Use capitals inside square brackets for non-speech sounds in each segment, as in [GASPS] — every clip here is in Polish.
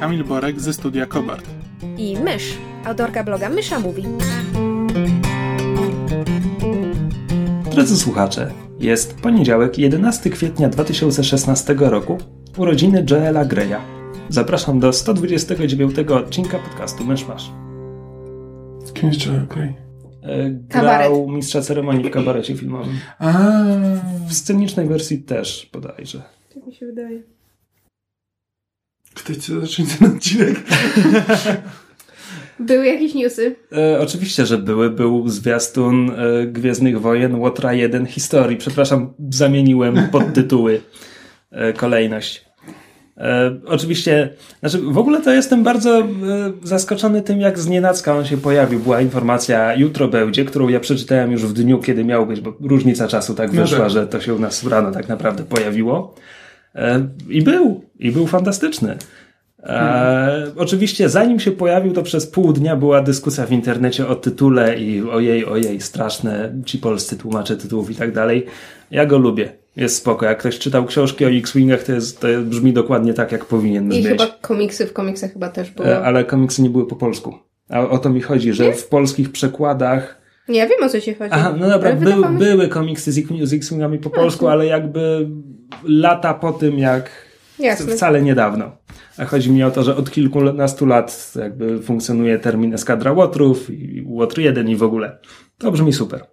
Kamil Borek ze studia Kobart. i Mysz, autorka bloga Mysza Mówi. Drodzy słuchacze, jest poniedziałek, 11 kwietnia 2016 roku, urodziny Joela Greya. Zapraszam do 129 odcinka podcastu Myszmasz. Kim jest Joel Grey? E, Grał Kabaret. mistrza ceremonii w kabarecie filmowym. A, W scenicznej wersji też bodajże. Tak mi się wydaje. Ktoś chce zacząć ten odcinek? [LAUGHS] Były jakieś newsy? E, oczywiście, że były. Był zwiastun e, Gwiezdnych Wojen, Łotra 1 historii. Przepraszam, zamieniłem podtytuły, e, kolejność. E, oczywiście, znaczy w ogóle to jestem bardzo e, zaskoczony tym, jak znienacka on się pojawił. Była informacja, jutro będzie, którą ja przeczytałem już w dniu, kiedy miał być, bo różnica czasu tak No wyszła, tak. że to się u nas rano tak naprawdę pojawiło. E, I był, i był fantastyczny. E, oczywiście, zanim się pojawił, to przez pół dnia była dyskusja w internecie o tytule i ojej, ojej, straszne, ci polscy tłumacze tytułów i tak dalej. Ja go lubię. Jest spoko. Jak ktoś czytał książki o X-Wingach, to, jest, to brzmi dokładnie tak, jak powinien I brzmieć. chyba komiksy w komiksach chyba też było. E, ale komiksy nie były po polsku. A o to mi chodzi, że w polskich przekładach Nie, ja wiem o co ci chodzi. Aha, no dobra, by, były komiksy z, X-Wingami po polsku, ale jakby lata po tym, jak Jasne. wcale niedawno. A chodzi mi o to, że od kilkunastu lat jakby funkcjonuje termin eskadra Łotrów i Łotr 1 i w ogóle. To brzmi super.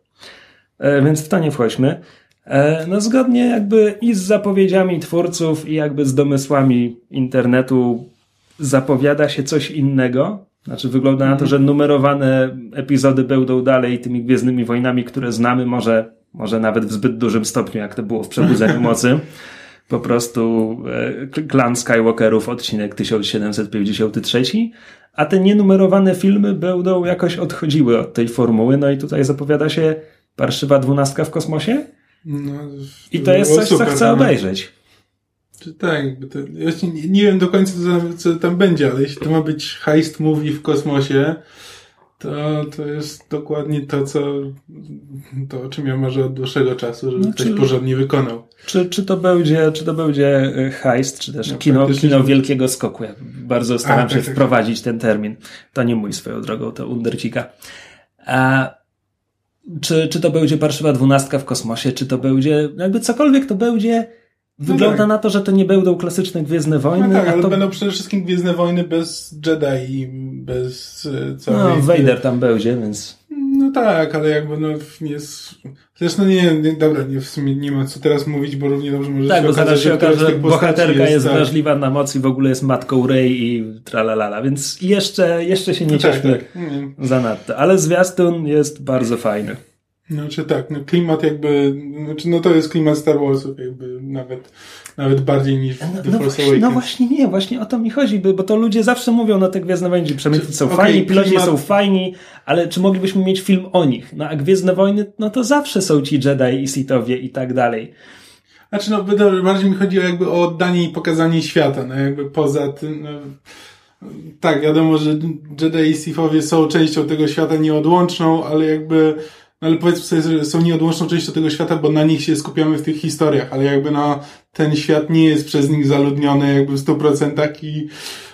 E, więc w to nie wchodźmy. E, no zgodnie jakby i z zapowiedziami twórców i jakby z domysłami internetu zapowiada się coś innego. Znaczy wygląda na to, że numerowane epizody będą dalej tymi Gwiezdnymi Wojnami, które znamy, może, może nawet w zbyt dużym stopniu, jak to było w Przebudzeniu Mocy. Po prostu e, klan Skywalkerów, odcinek 1753, a te nienumerowane filmy będą jakoś odchodziły od tej formuły, no i tutaj zapowiada się parszywa dwunastka w kosmosie No, i to jest coś, co super, chcę no. obejrzeć. Czy tak, jakby to, ja nie, nie wiem do końca, co, co tam będzie, ale jeśli to ma być heist movie w kosmosie, to, to jest dokładnie to, co, to, o czym ja marzę od dłuższego czasu, żeby No, ktoś porządnie wykonał. Czy, czy, to będzie, czy to będzie e, heist, czy też No, kino, kino wielkiego skoku. Ja bardzo staram A, się tak, tak. wprowadzić ten termin. To nie mój swoją drogą, to Undercika. A czy, czy to będzie parszywa dwunastka w kosmosie, czy to będzie, jakby cokolwiek to będzie, wygląda tak. na to, że to nie będą klasyczne Gwiezdne Wojny, No tak, ale to będą przede wszystkim Gwiezdne Wojny bez Jedi i bez e, całej... no, Vader tam będzie, więc No tak, ale jakby no jest... Zresztą nie, nie, dobra, nie, w sumie nie ma co teraz mówić, bo równie dobrze może tak, się okazać, się okaże, że bohaterka jest, tak. wrażliwa na moc i w ogóle jest matką Rey i tralalala, więc jeszcze, jeszcze się nie No tak, cieszmy tak. Nie. zanadto, ale zwiastun jest bardzo fajny. Znaczy tak, no klimat jakby, znaczy no to jest klimat Star Warsów jakby nawet, nawet bardziej niż No, The no, Force właśnie, Awakens. no właśnie nie, właśnie o to mi chodzi, bo, to ludzie zawsze mówią, no te Gwiezdne Wojny, przemytnicy są Okej, fajni, piloci klimat- są fajni, ale czy moglibyśmy mieć film o nich? No a Gwiezdne Wojny, no to zawsze są ci Jedi i Sithowie i tak dalej. Znaczy no bardziej mi chodzi o jakby o oddanie i pokazanie świata, no jakby poza tym, no, tak wiadomo, że Jedi i Sithowie są częścią tego świata nieodłączną, ale jakby no ale powiedzmy sobie, że są nieodłączną częścią tego świata, bo na nich się skupiamy w tych historiach, ale jakby no ten świat nie jest przez nich zaludniony jakby w 100% i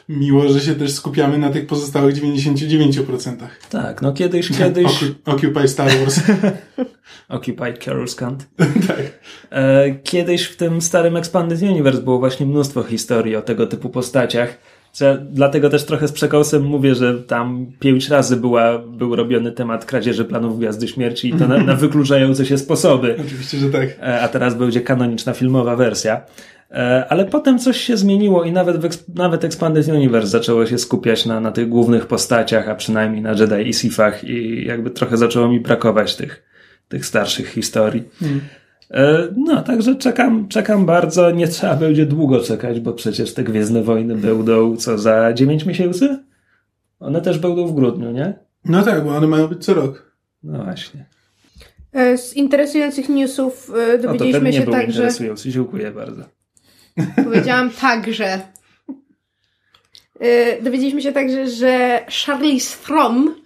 miło, że się też skupiamy na tych pozostałych 99%. Tak, no kiedyś, [LAUGHS] kiedyś... Ocu- Occupy Star Wars. [LAUGHS] [LAUGHS] Occupied Coruscant. tak. E, Kiedyś w tym starym Expanded Universe było właśnie mnóstwo historii o tego typu postaciach. Ja dlatego też trochę z przekąsem mówię, że tam pięć razy była, był robiony temat kradzieży planów Gwiazdy Śmierci i to na, na wykluczające się sposoby. [LAUGHS] Oczywiście, że tak. E, a teraz będzie kanoniczna filmowa wersja. E, Ale potem coś się zmieniło i nawet, nawet Expanded Universe zaczęło się skupiać na, na tych głównych postaciach, a przynajmniej na Jedi i Sithach i jakby trochę zaczęło mi brakować tych, tych starszych historii. E, no, także czekam, czekam bardzo. Nie trzeba będzie długo czekać, bo przecież te Gwiezdne Wojny będą co za 9 miesięcy? One też będą w grudniu, nie? No tak, bo one mają być co rok. No właśnie. E, Z interesujących newsów e, No to ten dowiedzieliśmy nie się był także. interesujący. Dziękuję bardzo. [LAUGHS] Powiedziałam także. E, Dowiedzieliśmy się także, że Charlize Theron e,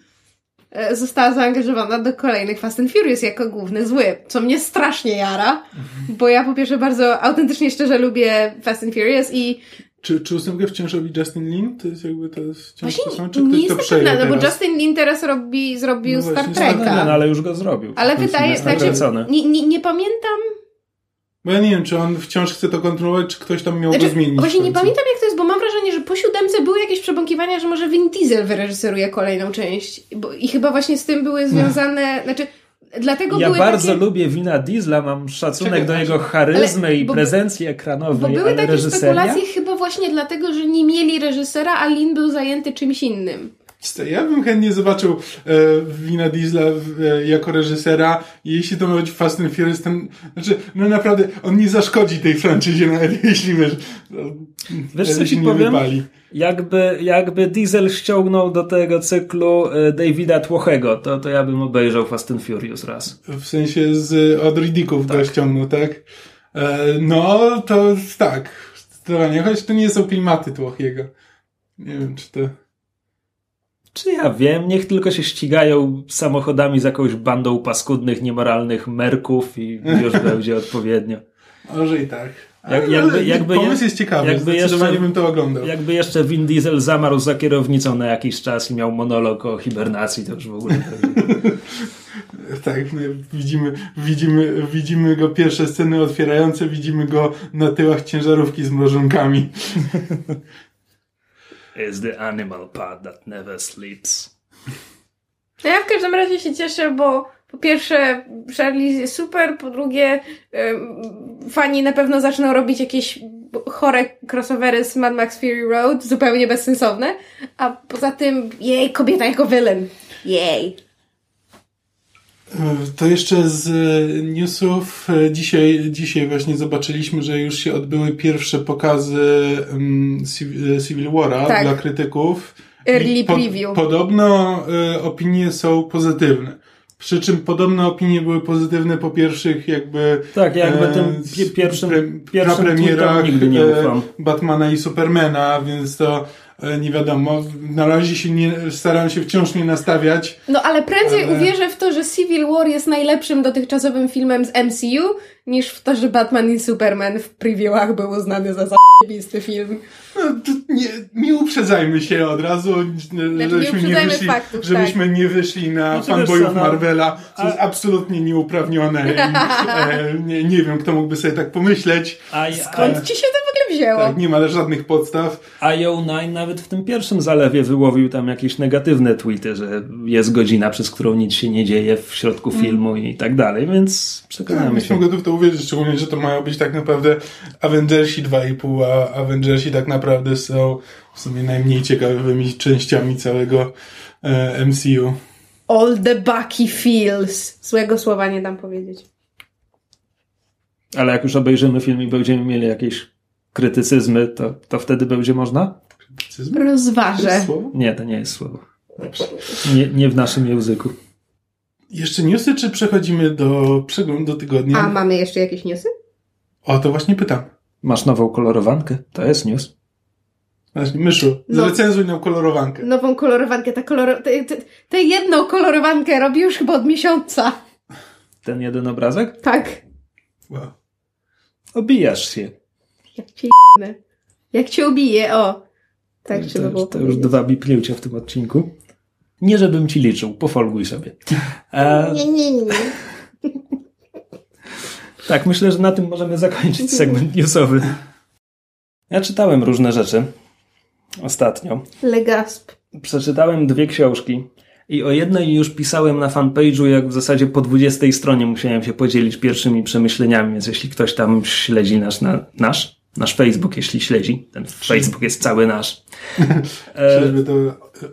została zaangażowana do kolejnych Fast and Furious jako główny zły, co mnie strasznie jara, bo ja po pierwsze bardzo autentycznie, szczerze lubię Fast and Furious i Czy, czy ósemkę wciąż robi Justin Lin? To jest jakby to jest wciąż właśnie to samo, czy nie jestem pewna, no bo? Justin Lin teraz robi, zrobił No Star właśnie, No, nie, Treka. no, ale już go zrobił. Ale wydaje, znaczy, nie, nie, nie pamiętam, Bo ja nie wiem, czy on wciąż chce to kontynuować, czy ktoś tam miał znaczy, go zmienić. właśnie nie pamiętam jak to jest, bo mam wrażenie, że po siódemce były jakieś przebąkiwania, że może Vin Diesel wyreżyseruje kolejną część. Bo, I chyba właśnie z tym były związane, znaczy, dlatego Ja były bardzo takie... lubię Wina Diesla, mam szacunek Czekaj, do jego charyzmy ale- i bo- prezencji Bo ekranowej, były ale takie reżyseria? spekulacje chyba właśnie dlatego, że nie mieli reżysera, a Lin był zajęty czymś innym. Ja bym chętnie zobaczył e, Wina Diesla e, jako reżysera i jeśli to ma być Fast and Furious, ten, znaczy, no naprawdę, on nie zaszkodzi tej franczyzie, nawet [LAUGHS] jeśli wiesz, no, Wiesz, co się ci nie powiem? wypali. Jakby, jakby Diesel ściągnął do tego cyklu e, Davida Tłochego, to, to ja bym obejrzał Fast and Furious raz. W sensie z, od Riddików go ściągnął, tak? E, no, to tak, zdecydowanie, choć to nie są klimaty Tłochiego. Nie wiem, czy to... Czy ja wiem, niech tylko się ścigają samochodami z jakąś bandą paskudnych, niemoralnych merków i już [LAUGHS] będzie odpowiednio. Może i tak. Jak- Ale jakby- jakby pomysł je- jest ciekawy, jakby jeszcze- bym to oglądał. Jakby jeszcze Vin Diesel zamarł za kierownicą na jakiś czas i miał monolog o hibernacji, to już w ogóle... [LAUGHS] Tak, widzimy, widzimy, widzimy go pierwsze sceny otwierające, widzimy go na tyłach ciężarówki z mrożonkami. [LAUGHS] Is the animal part that never sleeps. No ja w każdym razie się cieszę, bo po pierwsze Charlize jest super, po drugie fani na pewno zaczną robić jakieś chore crossovery z Mad Max Fury Road, zupełnie bezsensowne, a poza tym jej, kobieta jako villain. Jej. To jeszcze z e, newsów. E, Dzisiaj, dzisiaj właśnie zobaczyliśmy, że już się odbyły pierwsze pokazy Civ- e, Civil War'a Tak. dla krytyków. Early I preview. Podobno opinie są pozytywne. Przy czym podobne opinie były pozytywne po pierwszych jakby Tak, jakby e, tym pi- pierwszym, pre- pierwszym prapremierach, tweetom nigdy nie ufam. Batmana i Supermana, więc to nie wiadomo. Na razie się nie, staram się wciąż nie nastawiać. No ale prędzej Ale- uwierzę w to, że Civil War jest najlepszym dotychczasowym filmem z MCU, niż w to, że Batman i Superman w previewach był uznany za zajebisty film. No, to nie, nie uprzedzajmy się od razu, Znaczy, nie żebyśmy nie, uprzedzajmy wyszli, faktów, tak. żebyśmy nie wyszli na Znaczy, fanboyów no, Marvela, co a- jest absolutnie nieuprawnione. I, [LAUGHS] e, nie, nie wiem, kto mógłby sobie tak pomyśleć. A, Skąd ci się to wzięło? Tak, nie ma żadnych podstaw. a Yo9 nawet w tym pierwszym zalewie wyłowił tam jakieś negatywne tweety, że jest godzina, przez którą nic się nie dzieje w środku filmu i tak dalej, więc Tak, przekonamy jestem się. gotów to uwierzyć, szczególnie, że to mają być tak naprawdę Avengersi 2,5, a Avengersi tak naprawdę są w sumie najmniej ciekawymi częściami całego e, MCU. All the Bucky feels. Złego słowa nie dam powiedzieć. Ale jak już obejrzymy film i będziemy mieli jakieś krytycyzmy, to, to wtedy będzie można? To jest Rozważę. słowo? Nie, to nie jest słowo. Nie, nie w naszym języku. Jeszcze newsy, czy przechodzimy do przeglądu tygodnia? A mamy jeszcze jakieś newsy? O, to właśnie pytam. Masz nową kolorowankę? To jest news. Właśnie, Myszu, No. zrecenzuj nam kolorowankę. Nową kolorowankę. Ta kolor... Tę jedną kolorowankę robi już chyba od miesiąca. Ten jeden obrazek? Tak. Wow. Obijasz się. Jak cię jebnę. Jak cię ubiję, o. Tak to, trzeba było już, to już dwa bipnięcia w tym odcinku. Nie żebym ci liczył, pofolguj sobie. E, Nie, nie, nie. [LAUGHS] tak, myślę, że na tym możemy zakończyć segment newsowy. Ja czytałem różne rzeczy ostatnio. Legasp. Przeczytałem dwie książki i o jednej już pisałem na fanpage'u, jak w zasadzie po 20 stronie musiałem się podzielić pierwszymi przemyśleniami, więc jeśli ktoś tam śledzi nasz, na, nasz nasz Facebook, jeśli śledzi. Ten Facebook jest cały nasz. [LAUGHS] Czyżby to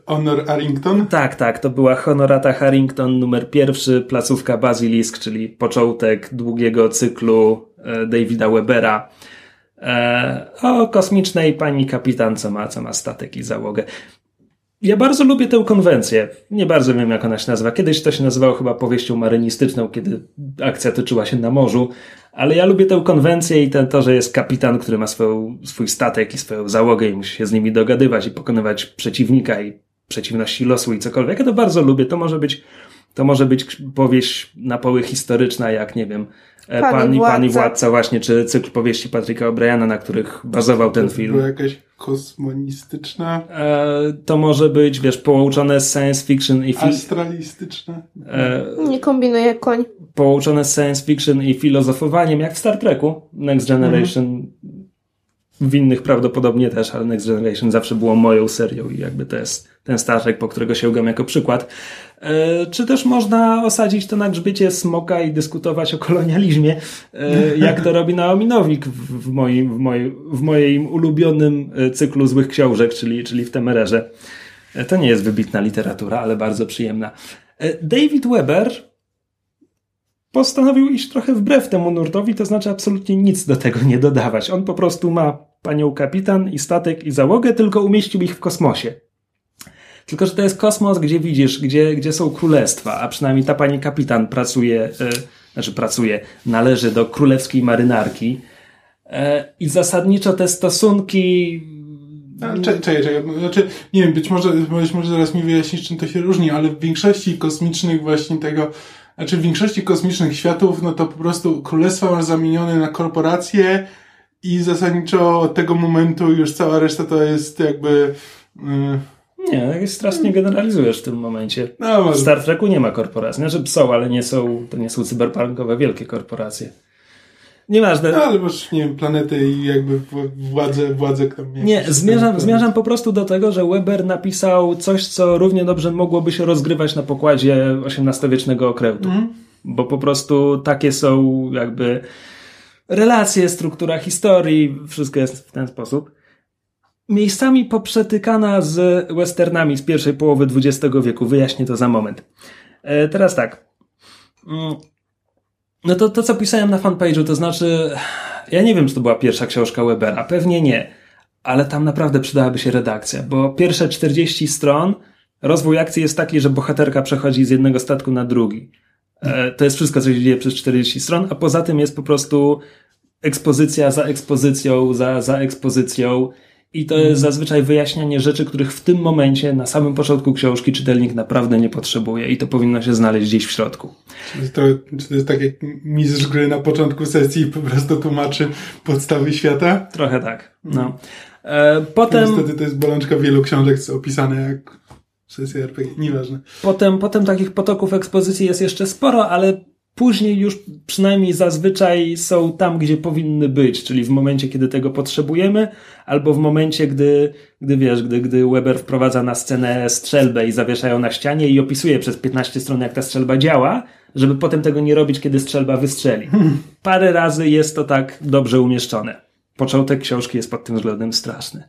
Honor Harrington? Tak, tak, to była Honorata Harrington numer pierwszy, placówka Basilisk, czyli początek długiego cyklu e, Davida Webera e, o kosmicznej pani kapitan, co ma, co ma statek i załogę. Ja bardzo lubię tę konwencję. Nie bardzo wiem, jak ona się nazywa. Kiedyś to się nazywało chyba powieścią marynistyczną, kiedy akcja toczyła się na morzu, ale ja lubię tę konwencję i ten, to, że jest kapitan, który ma swoją, swój statek i swoją załogę i musi się z nimi dogadywać i pokonywać przeciwnika i przeciwności losu i cokolwiek. Ja to bardzo lubię. To może być, to może być powieść na poły historyczna, jak nie wiem, e, Pan i Pan, i, Pan i Władca. Władca właśnie, czy cykl powieści Patryka O'Briana, na których bazował ten To film. Była jakaś kosmonistyczna, E, to może być, wiesz, połączone z science fiction i fi- astralistyczna. e, Nie kombinuję koń. połączone z science fiction i filozofowaniem, jak w Star Treku. Next Generation, w innych prawdopodobnie też, ale Next Generation zawsze było moją serią i jakby to jest ten Star Trek, po którego sięgam jako przykład. E, czy też można osadzić to na grzbiecie smoka i dyskutować o kolonializmie, e, jak to robi Naomi Nowik w, moim, w, mojej, w moim ulubionym e, cyklu złych książek, czyli, czyli w Temererze. To nie jest wybitna literatura, ale bardzo przyjemna. David Weber postanowił iść trochę wbrew temu nurtowi, to znaczy absolutnie nic do tego nie dodawać. On po prostu ma panią kapitan i statek i załogę, tylko umieścił ich w kosmosie. Tylko, że to jest kosmos, gdzie widzisz, gdzie, gdzie są królestwa, a przynajmniej ta pani kapitan pracuje, e, znaczy pracuje, należy do królewskiej marynarki. E, I zasadniczo te stosunki. Czekaj, czekaj, czekaj. Znaczy, nie wiem, być może, być może zaraz mi wyjaśnisz, czym to się różni, ale w większości kosmicznych właśnie tego, znaczy w większości kosmicznych światów, no to po prostu królestwa masz zamienione na korporacje i zasadniczo od tego momentu już cała reszta to jest jakby, yy, Nie, tak strasznie generalizujesz w tym momencie. no W Star Treku nie ma korporacji. Znaczy są, ale nie są, to nie są cyberpunkowe wielkie korporacje. Nieważne. no ale masz, nie wiem, planety i jakby w- władzę, władzę tam Nie, jakieś zmierzam, zmierzam po prostu do tego, że Weber napisał coś, co równie dobrze mogłoby się rozgrywać na pokładzie XVIII-wiecznego okrętu. Mhm. Bo po prostu takie są jakby relacje, struktura historii, wszystko jest w ten sposób. Miejscami poprzetykana z westernami z pierwszej połowy XX wieku. Wyjaśnię to za moment. E, teraz tak. Mm. No to, to, co pisałem na fanpage'u, to znaczy, ja nie wiem, czy to była pierwsza książka Webera, pewnie nie, ale tam naprawdę przydałaby się redakcja, bo pierwsze 40 stron, rozwój akcji jest taki, że bohaterka przechodzi z jednego statku na drugi. E, To jest wszystko, co się dzieje przez 40 stron, a poza tym jest po prostu ekspozycja za ekspozycją, za, za ekspozycją. I to jest zazwyczaj wyjaśnianie rzeczy, których w tym momencie, na samym początku książki, czytelnik naprawdę nie potrzebuje i to powinno się znaleźć gdzieś w środku. Czy to, to jest tak jak mistrz gry na początku sesji po prostu tłumaczy podstawy świata? Trochę tak. No. E, potem, Niestety to jest bolączka wielu książek opisane jak sesja RPG. Nieważne. potem, potem takich potoków ekspozycji jest jeszcze sporo, ale później już przynajmniej zazwyczaj są tam, gdzie powinny być, czyli w momencie, kiedy tego potrzebujemy, albo w momencie, gdy, gdy wiesz, gdy, gdy Weber wprowadza na scenę strzelbę i zawieszają na ścianie i opisuje przez 15 stron, jak ta strzelba działa, żeby potem tego nie robić, kiedy strzelba wystrzeli. Parę razy jest to tak dobrze umieszczone. Początek książki jest pod tym względem straszny.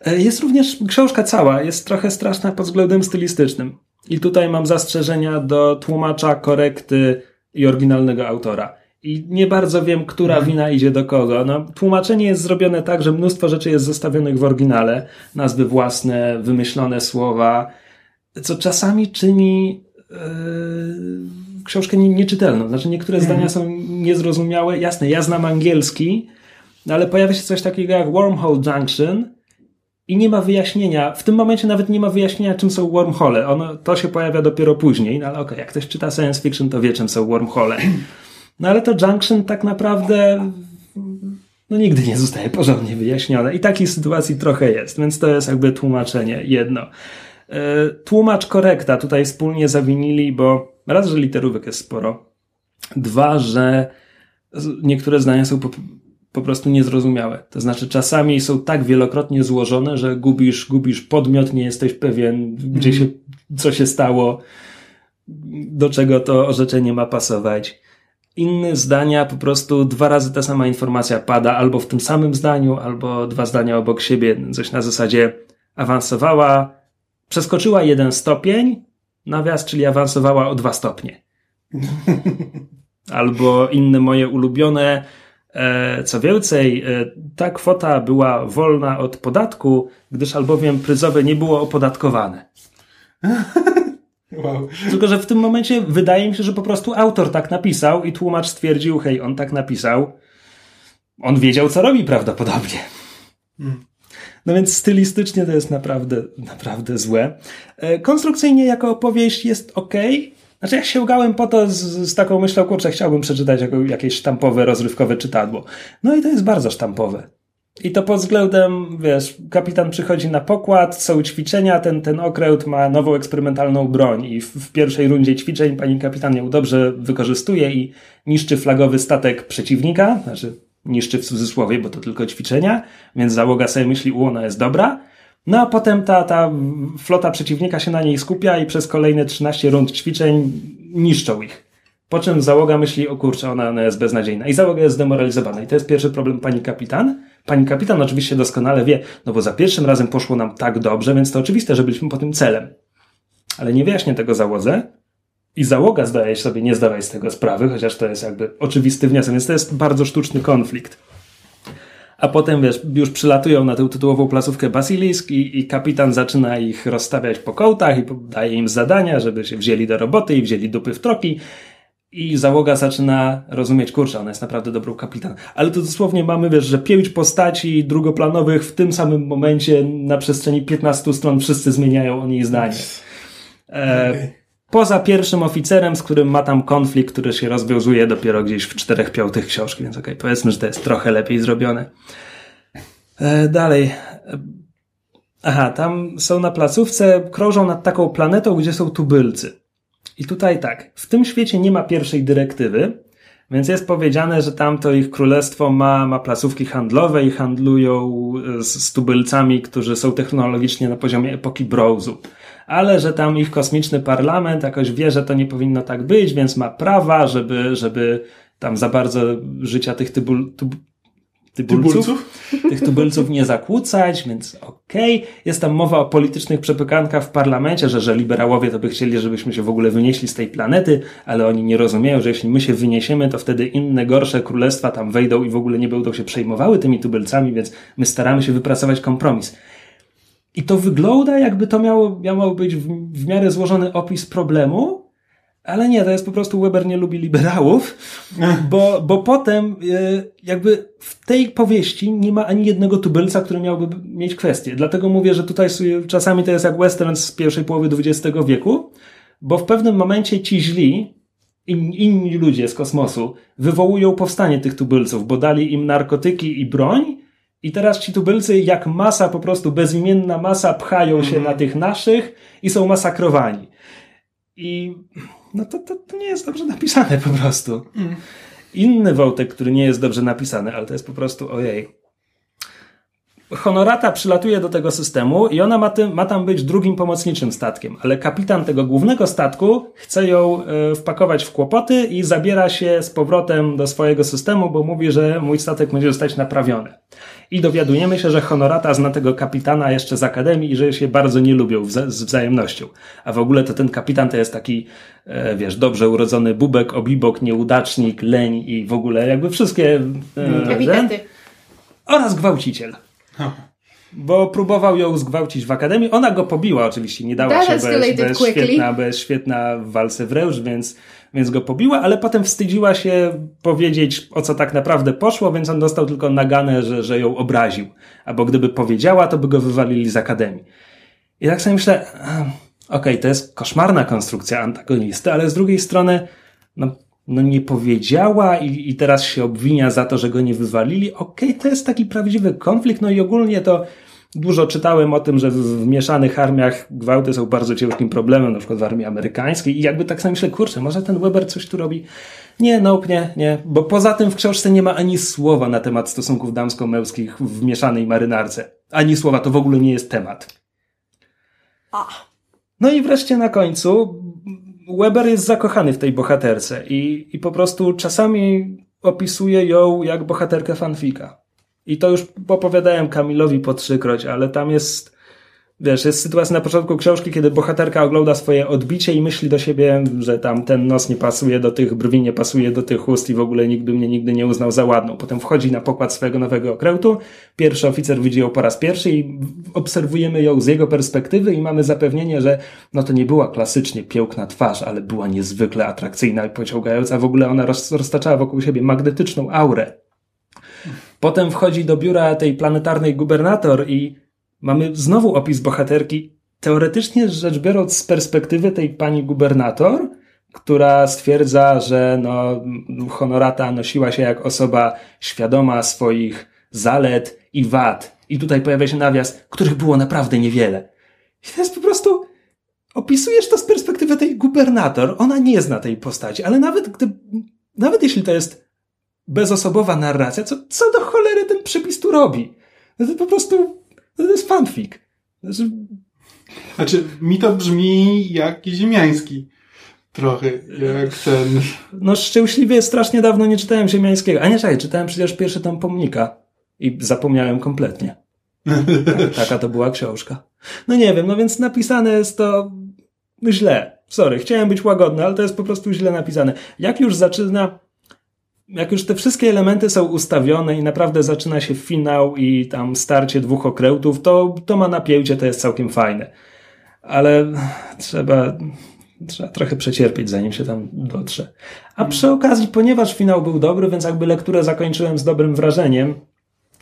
E, Jest również książka cała, jest trochę straszna pod względem stylistycznym. I tutaj mam zastrzeżenia do tłumacza, korekty i oryginalnego autora. I nie bardzo wiem, która wina idzie do kogo. No, tłumaczenie jest zrobione tak, że mnóstwo rzeczy jest zostawionych w oryginale. Nazwy własne, wymyślone słowa, co czasami czyni e, książkę nie- nieczytelną. Znaczy niektóre zdania są niezrozumiałe. Jasne, ja znam angielski, no ale pojawia się coś takiego jak Wormhole Junction i nie ma wyjaśnienia. W tym momencie nawet nie ma wyjaśnienia, czym są wormhole. Ono, to się pojawia dopiero później. No ale okej, jak ktoś czyta science fiction, to wie, czym są wormhole. No ale to Junction tak naprawdę no nigdy nie zostaje porządnie wyjaśnione. I takiej sytuacji trochę jest, więc to jest jakby tłumaczenie jedno. E, Tłumacz korekta tutaj wspólnie zawinili, bo raz, że literówek jest sporo, dwa, że niektóre zdania są po, prostu niezrozumiałe. To znaczy czasami są tak wielokrotnie złożone, że gubisz, gubisz podmiot, nie jesteś pewien, gdzie się, co się stało, do czego to orzeczenie ma pasować. inne zdania po prostu dwa razy ta sama informacja pada albo w tym samym zdaniu, albo dwa zdania obok siebie, coś na zasadzie awansowała, przeskoczyła jeden stopień, nawias, czyli awansowała o dwa stopnie. [LAUGHS] Albo inne moje ulubione, co więcej, e, ta kwota była wolna od podatku, gdyż albowiem pryzowe nie było opodatkowane. [LAUGHS] Wow. Tylko, że w tym momencie wydaje mi się, że po prostu autor tak napisał i tłumacz stwierdził, hej, on tak napisał. On wiedział, co robi prawdopodobnie. No więc stylistycznie to jest naprawdę, naprawdę złe. E, Konstrukcyjnie jako opowieść jest ok. Znaczy ja sięgałem po to z, z taką myślą, kurczę, chciałbym przeczytać jakieś sztampowe, rozrywkowe czytadło. No i to jest bardzo sztampowe. I to pod względem, wiesz, kapitan przychodzi na pokład, są ćwiczenia, ten, ten okręt ma nową eksperymentalną broń i w, w pierwszej rundzie ćwiczeń pani kapitan ją dobrze wykorzystuje i niszczy flagowy statek przeciwnika, znaczy niszczy w cudzysłowie, bo to tylko ćwiczenia, więc załoga sobie myśli, u, ona jest dobra. No a potem ta, ta flota przeciwnika się na niej skupia i przez kolejne 13 rund ćwiczeń niszczą ich. Po czym załoga myśli, o kurczę, ona, ona jest beznadziejna. I załoga jest zdemoralizowana. I to jest pierwszy problem pani kapitan. Pani kapitan oczywiście doskonale wie, no bo za pierwszym razem poszło nam tak dobrze, więc to oczywiste, że byliśmy po tym celem. Ale nie wyjaśnię tego załodze. I załoga zdaje się sobie nie zdawać z tego sprawy, chociaż to jest jakby oczywisty wniosek, więc to jest bardzo sztuczny konflikt. A potem, wiesz, już przylatują na tę tytułową placówkę Basilisk i, i kapitan zaczyna ich rozstawiać po kołtach i daje im zadania, żeby się wzięli do roboty i wzięli dupy w troki. I załoga zaczyna rozumieć, kurczę, ona jest naprawdę dobrą kapitan. Ale to dosłownie mamy, wiesz, że pięć postaci drugoplanowych w tym samym momencie na przestrzeni 15 stron wszyscy zmieniają o niej zdanie. E, Okej. Poza pierwszym oficerem, z którym ma tam konflikt, który się rozwiązuje dopiero gdzieś w czterech piątych książki, więc okej, powiedzmy, że to jest trochę lepiej zrobione. E, dalej. E, Aha, tam są na placówce, krążą nad taką planetą, gdzie są tubylcy. I tutaj tak, w tym świecie nie ma pierwszej dyrektywy, więc jest powiedziane, że tamto ich królestwo ma, ma placówki handlowe i handlują e, z, z tubylcami, którzy są technologicznie na poziomie epoki brązu. Ale że tam ich kosmiczny parlament jakoś wie, że to nie powinno tak być, więc ma prawa, żeby, żeby tam za bardzo życia tych tybul, tub, tybulców, Tybulców? tych tubylców nie zakłócać, więc okej. Jest tam mowa o politycznych przepykankach w parlamencie, że, że liberałowie to by chcieli, żebyśmy się w ogóle wynieśli z tej planety, ale oni nie rozumieją, że jeśli my się wyniesiemy, to wtedy inne, gorsze królestwa tam wejdą i w ogóle nie będą się przejmowały tymi tubylcami, więc my staramy się wypracować kompromis. I to wygląda, jakby to miało, miało być w, w miarę złożony opis problemu, ale nie, to jest po prostu Weber nie lubi liberałów, [LAUGHS] bo, bo potem e, jakby w tej powieści nie ma ani jednego tubylca, który miałby mieć kwestię. Dlatego mówię, że tutaj czasami to jest jak western z pierwszej połowy XX wieku, bo w pewnym momencie ci źli, in, inni ludzie z kosmosu wywołują powstanie tych tubylców, bo dali im narkotyki i broń i teraz ci tubylcy jak masa, po prostu bezimienna masa pchają się na tych naszych i są masakrowani. I no to, to, to nie jest dobrze napisane po prostu. Inny wątek, który nie jest dobrze napisany, ale to jest po prostu ojej. Honorata przylatuje do tego systemu i ona ma, tym, ma tam być drugim pomocniczym statkiem, ale kapitan tego głównego statku chce ją e, wpakować w kłopoty i zabiera się z powrotem do swojego systemu, bo mówi, że mój statek będzie zostać naprawiony. I dowiadujemy się, że Honorata zna tego kapitana jeszcze z akademii i że się bardzo nie lubią wza- z wzajemnością. A w ogóle to ten kapitan to jest taki, e, wiesz, dobrze urodzony bubek, obibok, nieudacznik, leń i w ogóle jakby wszystkie... E, Epitety. oraz gwałciciel. Bo próbował ją zgwałcić w akademii. Ona go pobiła oczywiście, nie dała That się, jest quickly. świetna, jest świetna w walce wręcz, więc, więc go pobiła, ale potem wstydziła się powiedzieć, o co tak naprawdę poszło, więc on dostał tylko naganę, że, że ją obraził. Albo gdyby powiedziała, to by go wywalili z akademii. I tak sobie myślę, okej, to jest koszmarna konstrukcja antagonisty, ale z drugiej strony, no, no nie powiedziała i, i teraz się obwinia za to, że go nie wywalili. Okej, to jest taki prawdziwy konflikt, no i ogólnie to dużo czytałem o tym, że w, mieszanych armiach gwałty są bardzo ciężkim problemem, na przykład w armii amerykańskiej i jakby tak sobie myślę, kurczę, może ten Weber coś tu robi? Nie, no nie, nie, bo poza tym w książce nie ma ani słowa na temat stosunków damsko-męskich w mieszanej marynarce. Ani słowa, to w ogóle nie jest temat. No i wreszcie na końcu Weber jest zakochany w tej bohaterce i, i po prostu czasami opisuje ją jak bohaterkę fanfika. I to już opowiadałem Kamilowi po trzykroć, ale tam jest Wiesz, jest sytuacja na początku książki, kiedy bohaterka ogląda swoje odbicie i myśli do siebie, że tam ten nos nie pasuje do tych brwi, nie pasuje do tych ust i w ogóle nigdy mnie nigdy nie uznał za ładną. Potem wchodzi na pokład swojego nowego okrętu, pierwszy oficer widzi ją po raz pierwszy i obserwujemy ją z jego perspektywy i mamy zapewnienie, że no to nie była klasycznie piękna twarz, ale była niezwykle atrakcyjna i pociągająca. W ogóle ona roztaczała wokół siebie magnetyczną aurę. Potem wchodzi do biura tej planetarnej gubernator i mamy znowu opis bohaterki, teoretycznie rzecz biorąc z perspektywy tej pani gubernator, która stwierdza, że no, honorata nosiła się jak osoba świadoma swoich zalet i wad. I tutaj pojawia się nawias, których było naprawdę niewiele. I to jest po prostu, opisujesz to z perspektywy tej gubernator, ona nie zna tej postaci, ale nawet gdy, nawet jeśli to jest bezosobowa narracja, co, co do cholery ten przepis tu robi? No to po prostu to jest fanfic. Znaczy... znaczy, mi to brzmi jak ziemiański. Trochę, jak ten... No szczęśliwie strasznie dawno nie czytałem ziemiańskiego. A nie, czekaj, czytałem przecież pierwszy tom pomnika. I zapomniałem kompletnie. taka to była książka. No nie wiem, no więc napisane jest to źle. Sorry, chciałem być łagodny, ale to jest po prostu źle napisane. Jak już zaczyna jak już te wszystkie elementy są ustawione i naprawdę zaczyna się finał i tam starcie dwóch okrętów, to, to ma napięcie, to jest całkiem fajne. Ale trzeba, trzeba trochę przecierpieć, zanim się tam dotrze. A przy okazji, ponieważ finał był dobry, więc jakby lekturę zakończyłem z dobrym wrażeniem,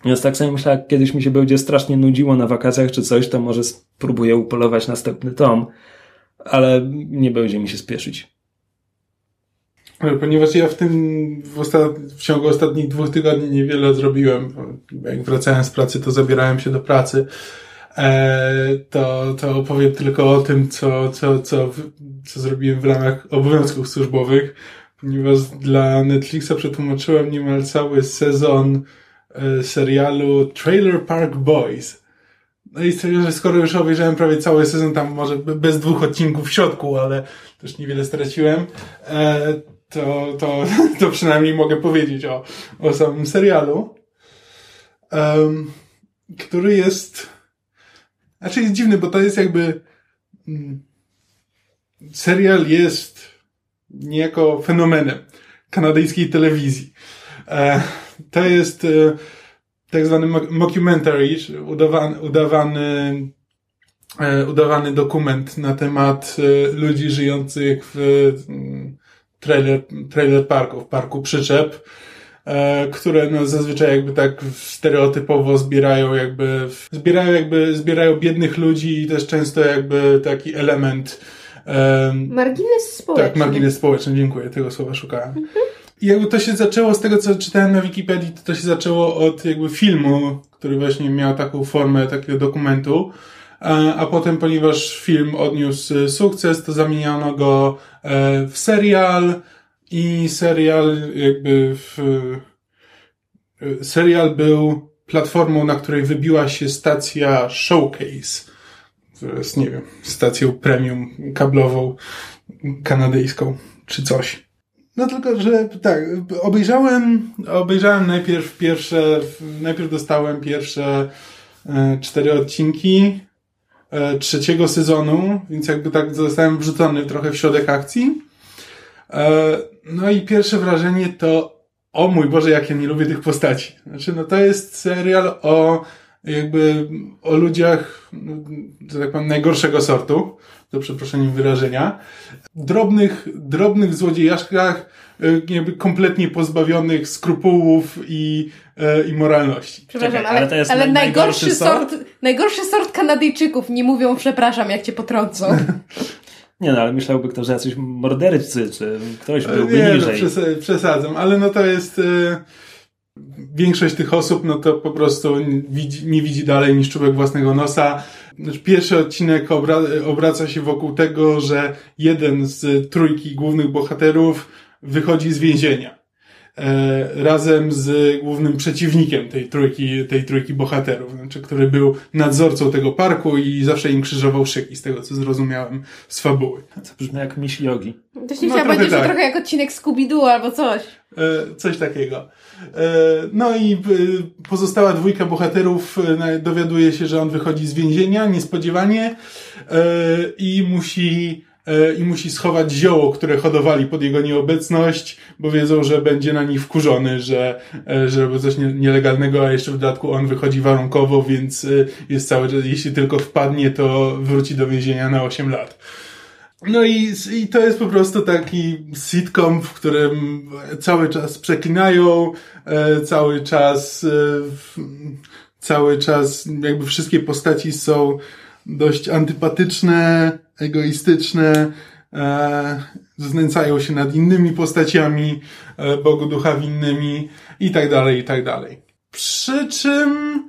więc tak sobie myślałem, jak kiedyś mi się będzie strasznie nudziło na wakacjach czy coś, to może spróbuję upolować następny tom, ale nie będzie mi się spieszyć. Ponieważ ja w tym, w, ostat... w ciągu ostatnich dwóch tygodni niewiele zrobiłem. Jak wracałem z pracy, to zabierałem się do pracy. E, to, to opowiem tylko o tym, co, co, co, co zrobiłem w ramach obowiązków służbowych, ponieważ dla Netflixa przetłumaczyłem niemal cały sezon e, serialu Trailer Park Boys. No i stwierdziłem, że skoro już obejrzałem prawie cały sezon, tam może bez dwóch odcinków w środku, ale też niewiele straciłem, e, to, to, [LAUGHS] to przynajmniej mogę powiedzieć o, o samym serialu, um, który jest, znaczy jest dziwny, bo to jest jakby, mm, serial jest niejako fenomenem kanadyjskiej telewizji. E, to jest e, tak zwany mockumentary, udawany, udawany, e, udawany dokument na temat e, ludzi żyjących w trailer, trailer parków, parku przyczep, e, które no zazwyczaj jakby tak stereotypowo zbierają jakby, zbierają jakby, zbierają biednych ludzi i też często jakby taki element um, margines społeczny. Tak, margines społeczny, dziękuję, tego słowa szukałem. Mhm. I jakby to się zaczęło z tego, co czytałem na Wikipedii, to, to się zaczęło od jakby filmu, który właśnie miał taką formę takiego dokumentu, a, a potem, ponieważ film odniósł sukces, to zamieniono go e, w serial i serial jakby w, e, serial był platformą, na której wybiła się stacja Showcase, która jest, nie wiem, stacją premium kablową kanadyjską, czy coś. No tylko, że tak, obejrzałem, obejrzałem najpierw pierwsze, najpierw dostałem pierwsze e, cztery odcinki, E, trzeciego sezonu, więc jakby tak zostałem wrzucony trochę w środek akcji. E, no i pierwsze wrażenie to, o mój Boże, jak ja nie lubię tych postaci. Znaczy, no to jest serial o jakby o ludziach, że tak powiem, najgorszego sortu, za przeproszeniem wyrażenia, drobnych, drobnych złodziejaszkach, e, kompletnie pozbawionych skrupułów i, e, i moralności. Przepraszam, Czekaj, ale, ale, to jest ale najgorszy, najgorszy sort? sort, najgorszy sort Kanadyjczyków nie mówią przepraszam, jak cię potrącą. [LAUGHS] Nie no, ale myślałby ktoś, że jacyś mordercy, czy ktoś byłby nie, niżej. No, przesadzam, ale no to jest... E, większość tych osób, no to po prostu widzi, nie widzi dalej niż czubek własnego nosa. Znaczy, pierwszy odcinek obra obraca się wokół tego, że jeden z trójki głównych bohaterów wychodzi z więzienia. e, razem z głównym przeciwnikiem tej trójki, tej trójki bohaterów, znaczy, który był nadzorcą tego parku i zawsze im krzyżował szyki, z tego co zrozumiałem z fabuły. To brzmi jak miś jogi. To się No, chciała trochę powiedzieć, że tak. trochę jak odcinek Scooby-Doo albo coś. E, coś takiego. E, no i pozostała dwójka bohaterów dowiaduje się, że on wychodzi z więzienia niespodziewanie i musi i musi schować zioło, które hodowali pod jego nieobecność, bo wiedzą, że będzie na nich wkurzony, że, e, że robią coś nie- nielegalnego, a jeszcze w dodatku on wychodzi warunkowo, więc e, jest cały czas, jeśli tylko wpadnie, to wróci do więzienia na 8 lat. No i, i to jest po prostu taki sitcom, w którym cały czas przeklinają, e, cały czas, e, cały czas jakby wszystkie postaci są dość antypatyczne, egoistyczne, e, znęcają się nad innymi postaciami, e, Bogu ducha winnymi i tak dalej, i tak dalej. Przy czym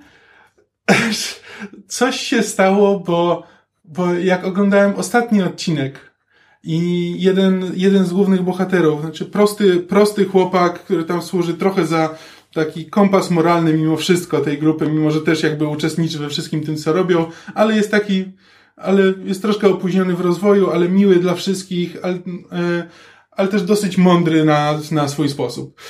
[LAUGHS] coś się stało, bo, bo jak oglądałem ostatni odcinek i jeden, jeden z głównych bohaterów, znaczy prosty, prosty chłopak, który tam służy trochę za taki kompas moralny mimo wszystko tej grupy, mimo że też jakby uczestniczy we wszystkim tym, co robią, ale jest taki, ale jest troszkę opóźniony w rozwoju, ale miły dla wszystkich, ale, e, ale też dosyć mądry na, na swój sposób.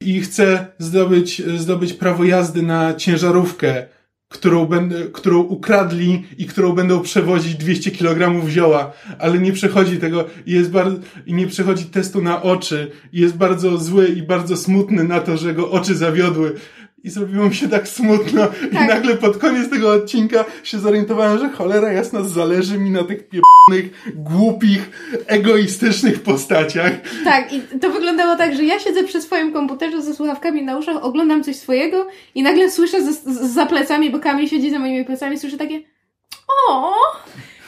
I chce zdobyć, zdobyć prawo jazdy na ciężarówkę, którą, będę, którą ukradli i którą będą przewozić 200 kg zioła, ale nie przechodzi tego i jest bardzo, i nie przechodzi testu na oczy i jest bardzo zły i bardzo smutny na to, że go oczy zawiodły. I zrobiło mi się tak smutno i Tak. nagle pod koniec tego odcinka się zorientowałem, że cholera jasna zależy mi na tych pierdolnych, głupich, egoistycznych postaciach. Tak, i to wyglądało tak, że ja siedzę przy swoim komputerze ze słuchawkami na uszach, oglądam coś swojego i nagle słyszę za, za plecami, bo Kamil siedzi za moimi plecami, słyszę takie o.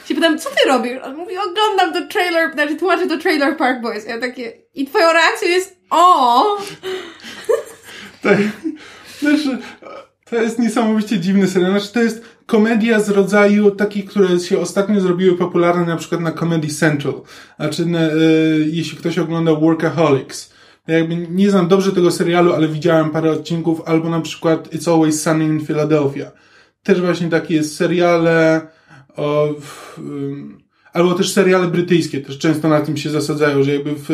Się pytam, co ty robisz? On mówi, oglądam to trailer, znaczy tłumaczę to Trailer Park Boys. Ja takie, i twoją reakcją jest o. To, znaczy, to jest niesamowicie dziwny serial. Znaczy, to jest komedia z rodzaju takich, które się ostatnio zrobiły popularne na przykład na Comedy Central. Znaczy, na, e, jeśli ktoś ogląda Workaholics. Ja jakby nie znam dobrze tego serialu, ale widziałem parę odcinków, albo na przykład It's Always Sunny in Philadelphia. Też właśnie takie seriale o, ym, albo też seriale brytyjskie, też często na tym się zasadzają, że jakby w,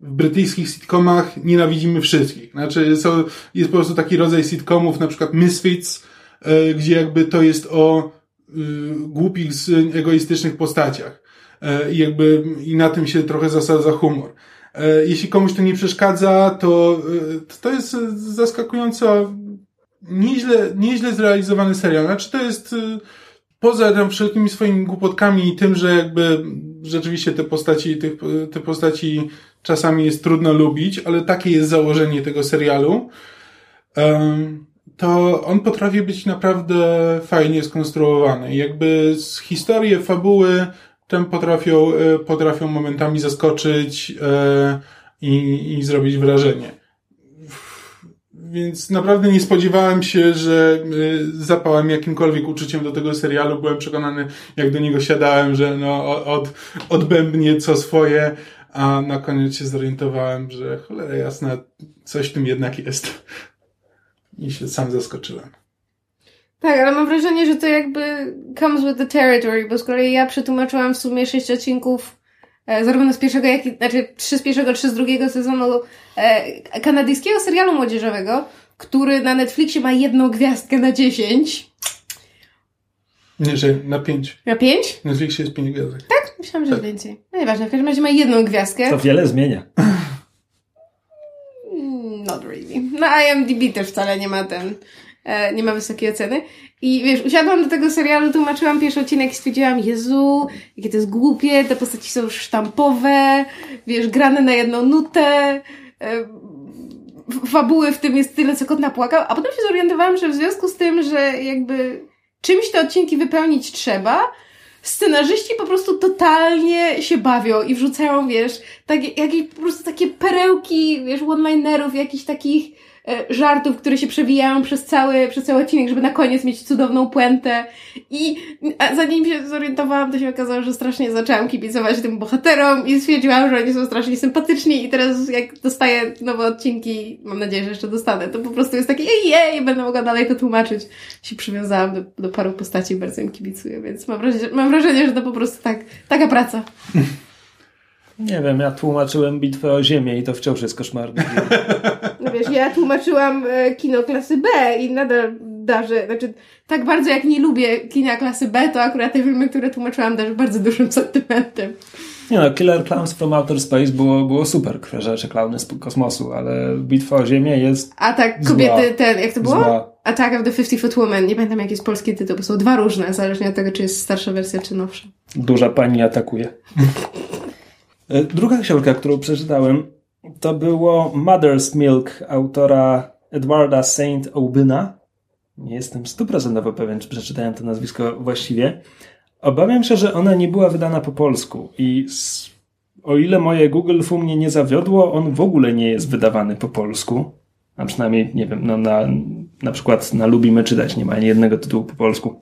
w brytyjskich sitcomach nienawidzimy wszystkich. Znaczy są, jest po prostu taki rodzaj sitcomów, na przykład Misfits, e, gdzie jakby to jest o y, głupich, egoistycznych postaciach. E, I jakby i na tym się trochę zasadza humor. E, Jeśli komuś to nie przeszkadza, to, to jest zaskakująco nieźle, nieźle zrealizowany serial. Znaczy to jest poza tam wszelkimi swoimi głupotkami i tym, że jakby rzeczywiście te postaci, tych, te postaci czasami jest trudno lubić, ale takie jest założenie tego serialu, to on potrafi być naprawdę fajnie skonstruowany. Jakby z historii, fabuły tam potrafią, e, potrafią momentami zaskoczyć e, i, i zrobić wrażenie. Więc naprawdę nie spodziewałem się, że y, zapałem jakimkolwiek uczuciem do tego serialu. Byłem przekonany, jak do niego siadałem, że no, od, odbębnie co swoje, a na koniec się zorientowałem, że cholera jasna, coś w tym jednak jest. I się sam zaskoczyłem. Tak, ale mam wrażenie, że to jakby comes with the territory, bo z kolei ja przetłumaczyłam w sumie sześć odcinków zarówno z pierwszego, jak i, znaczy trzy z pierwszego, trzy z drugiego sezonu e, kanadyjskiego serialu młodzieżowego, który na Netflixie ma jedną gwiazdkę na dziesięć. Nie, że na pięć. Na pięć? Na Netflixie jest pięć gwiazdek. Myślałam, że jest więcej. No nieważne, w każdym razie ma jedną gwiazdkę. To wiele zmienia. Mm, Not really. Na IMDb też wcale nie ma ten, e, nie ma wysokiej oceny. I wiesz, usiadłam do tego serialu, tłumaczyłam pierwszy odcinek i stwierdziłam, Jezu, jakie to jest głupie, te postaci są sztampowe, wiesz, grane na jedną nutę, e, fabuły w tym jest tyle, co kot napłakał, a potem się zorientowałam, że w związku z tym, że jakby czymś te odcinki wypełnić trzeba, scenarzyści po prostu totalnie się bawią i wrzucają, wiesz, takie, jakieś po prostu takie perełki, wiesz, one-linerów, jakichś takich e, żartów, które się przewijają przez cały, przez cały odcinek, żeby na koniec mieć cudowną puentę. I zanim się zorientowałam, to się okazało, że strasznie zaczęłam kibicować tym bohaterom i stwierdziłam, że oni są strasznie sympatyczni i teraz jak dostaję nowe odcinki, mam nadzieję, że jeszcze dostanę, to po prostu jest takie jej, będę mogła dalej to tłumaczyć. Się przywiązałam do, do paru postaci i bardzo im kibicuję, więc mam wrażenie, mam wrażenie, że to po prostu tak, taka praca. [LAUGHS] Nie wiem, ja tłumaczyłem bitwę o Ziemię i to wciąż jest koszmarne. No wiesz, ja tłumaczyłam e, kino klasy B i nadal darzę, znaczy tak bardzo jak nie lubię kina klasy B, to akurat te filmy, które tłumaczyłam darzę bardzo dużym sentymentem. Nie no, Killer Clowns from Outer Space było, było super, rzeczy klauny z kosmosu, ale bitwa o Ziemię jest A tak, Zła. kobiety, ten, jak to było? Zła. Attack of the 50 Foot Woman. Nie pamiętam jaki jest polski tytuł, bo są dwa różne, zależnie od tego, czy jest starsza wersja, czy nowsza. Duża pani atakuje. E, Druga książka, którą przeczytałem, to było Mother's Milk autora Edwarda Saint Aubyna. Nie jestem stuprocentowo pewien, czy przeczytałem to nazwisko właściwie. Obawiam się, że ona nie była wydana po polsku i s- o ile moje Google Fu mnie nie zawiodło, on w ogóle nie jest wydawany po polsku. A przynajmniej, nie wiem, no na, na przykład na Lubimy Czytać nie ma ani jednego tytułu po polsku.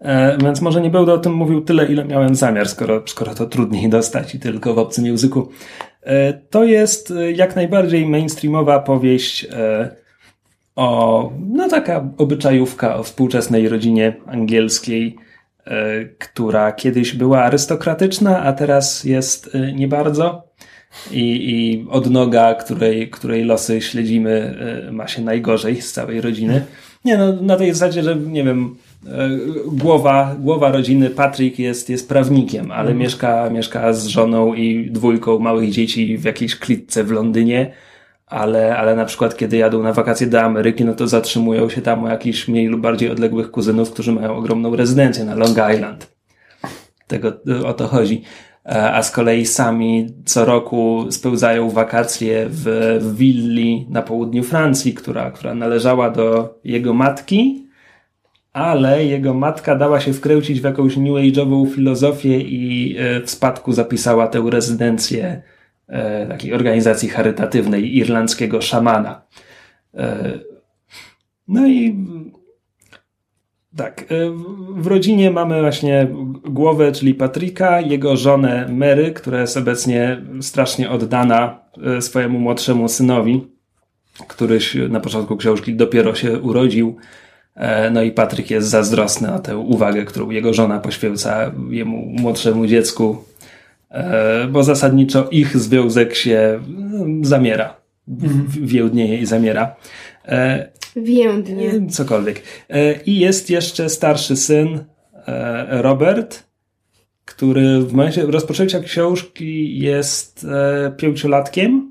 E, więc może nie będę o tym mówił tyle, ile miałem zamiar, skoro, skoro to trudniej [LAUGHS] dostać i tylko w obcym języku. E, to jest e, jak najbardziej mainstreamowa powieść o, no taka obyczajówka o współczesnej rodzinie angielskiej, która kiedyś była arystokratyczna, a teraz jest nie bardzo. I, I odnoga, której, której losy śledzimy, ma się najgorzej z całej rodziny. Nie no, na tej zasadzie, że nie wiem, głowa, głowa rodziny Patrick jest, jest prawnikiem, ale mieszka, mieszka z żoną i dwójką małych dzieci w jakiejś klitce w Londynie, ale, ale na przykład kiedy jadą na wakacje do Ameryki, no to zatrzymują się tam u jakichś mniej lub bardziej odległych kuzynów, którzy mają ogromną rezydencję na Long Island. Tego, o to chodzi. E, A z kolei sami co roku spełzają wakacje w, w willi na południu Francji, która, która należała do jego matki, ale jego matka dała się wkręcić w jakąś new age'ową filozofię i e, w spadku zapisała tę rezydencję e, takiej organizacji charytatywnej irlandzkiego szamana. E, No i tak, w- rodzinie mamy właśnie głowę, czyli Patryka, jego żonę Mary, która jest obecnie strasznie oddana swojemu młodszemu synowi, któryś na początku książki dopiero się urodził. E, No i Patryk jest zazdrosny o tę uwagę, którą jego żona poświęca jemu młodszemu dziecku, e, bo zasadniczo ich związek się no, zamiera, w- więdnieje i zamiera. E, Więdnie. nie, Cokolwiek. I jest jeszcze starszy syn, Robert, który w momencie rozpoczęcia książki jest pięciolatkiem.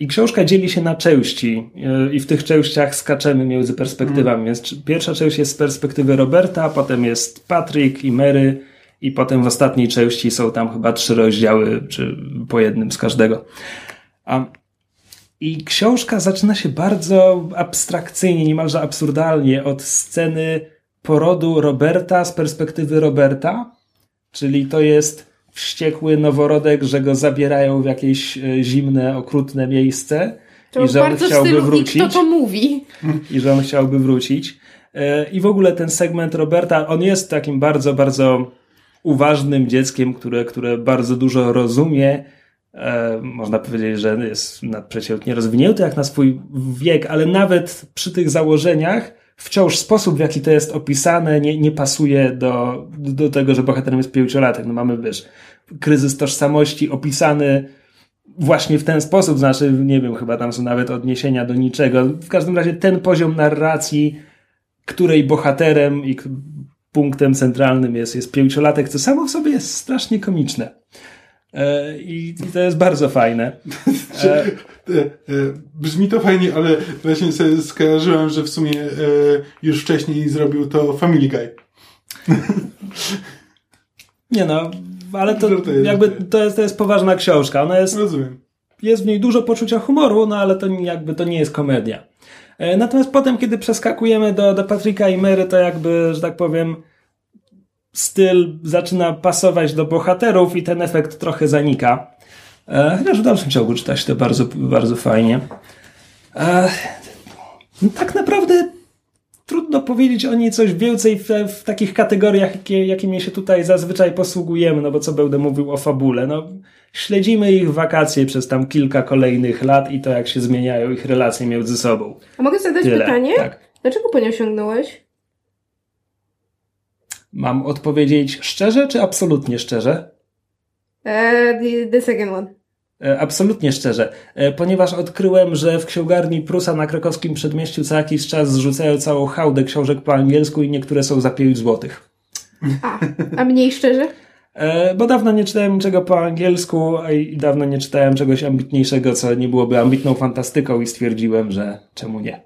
I książka dzieli się na części, e, i w tych częściach skaczemy między perspektywami. Więc czy- pierwsza część jest z perspektywy Roberta, potem jest Patrick i Mary, i potem w ostatniej części są tam chyba trzy rozdziały, czy po jednym z każdego. A i książka zaczyna się bardzo abstrakcyjnie, niemalże absurdalnie od sceny porodu Roberta z perspektywy Roberta, czyli to jest wściekły noworodek, że go zabierają w jakieś e, zimne, okrutne miejsce To i że on chciałby stylu, i wrócić kto to mówi? [LAUGHS] i że on chciałby wrócić. E, I w ogóle ten segment Roberta, on jest takim bardzo, bardzo uważnym dzieckiem, które, które bardzo dużo rozumie. E, można powiedzieć, że jest nadprzeciętnie rozwinięty jak na swój wiek, ale nawet przy tych założeniach wciąż sposób, w jaki to jest opisane, nie, nie pasuje do, do tego, że bohaterem jest pięciolatek. No mamy, wiesz, kryzys tożsamości opisany właśnie w ten sposób, znaczy, nie wiem, chyba tam są nawet odniesienia do niczego. W każdym razie ten poziom narracji, której bohaterem i punktem centralnym jest, jest pięciolatek, co samo w sobie jest strasznie komiczne. E, I, I to jest bardzo fajne. [LAUGHS] E, Brzmi to fajnie, ale właśnie sobie skojarzyłem, że w sumie e, już wcześniej zrobił to Family Guy. [LAUGHS] nie no, ale to jakby to jest, to jest poważna książka. Ona jest Rozumiem. jest w niej dużo poczucia humoru, no ale to jakby to nie jest komedia. E, Natomiast potem, kiedy przeskakujemy do, do Patryka i Mary, to jakby, że tak powiem, styl zaczyna pasować do bohaterów i ten efekt trochę zanika. E, Chociaż w dalszym ciągu czyta się to bardzo, bardzo fajnie. E, no tak naprawdę trudno powiedzieć o niej coś więcej w, w takich kategoriach, jakie, jakimi się tutaj zazwyczaj posługujemy, no bo co będę mówił o fabule, no śledzimy ich wakacje przez tam kilka kolejnych lat i to, jak się zmieniają ich relacje między sobą. A mogę zadać Tyle. pytanie? Tak. Dlaczego po nią sięgnąłeś? Mam odpowiedzieć szczerze, czy absolutnie szczerze? Uh, the, the second one. E, Absolutnie szczerze, E, ponieważ odkryłem, że w księgarni Prusa na krakowskim przedmieściu co jakiś czas zrzucają całą hałdę książek po angielsku i niektóre są za 5 złotych. A, a mniej szczerze? E, Bo dawno nie czytałem niczego po angielsku a i dawno nie czytałem czegoś ambitniejszego, co nie byłoby ambitną fantastyką i stwierdziłem, że czemu nie.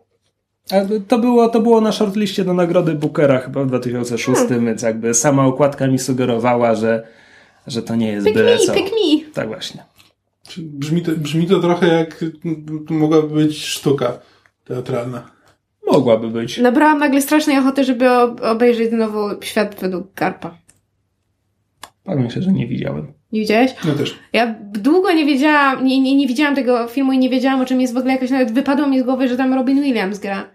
A to było, to było na shortliście do nagrody Bookera chyba w 2006, więc jakby sama okładka mi sugerowała, że, że to nie jest Pick byle me, co. pick me. Tak właśnie. Brzmi to, brzmi to trochę jak to mogłaby być sztuka teatralna. Mogłaby być. Nabrałam nagle strasznej ochoty, żeby ob- obejrzeć znowu Świat według Karpa. Powiem się, że nie widziałem. Nie widziałeś? Ja też. Ja długo nie wiedziałam, nie, nie, nie widziałam tego filmu i nie wiedziałam o czym jest w ogóle jakoś nawet wypadło mi z głowy, że tam Robin Williams gra.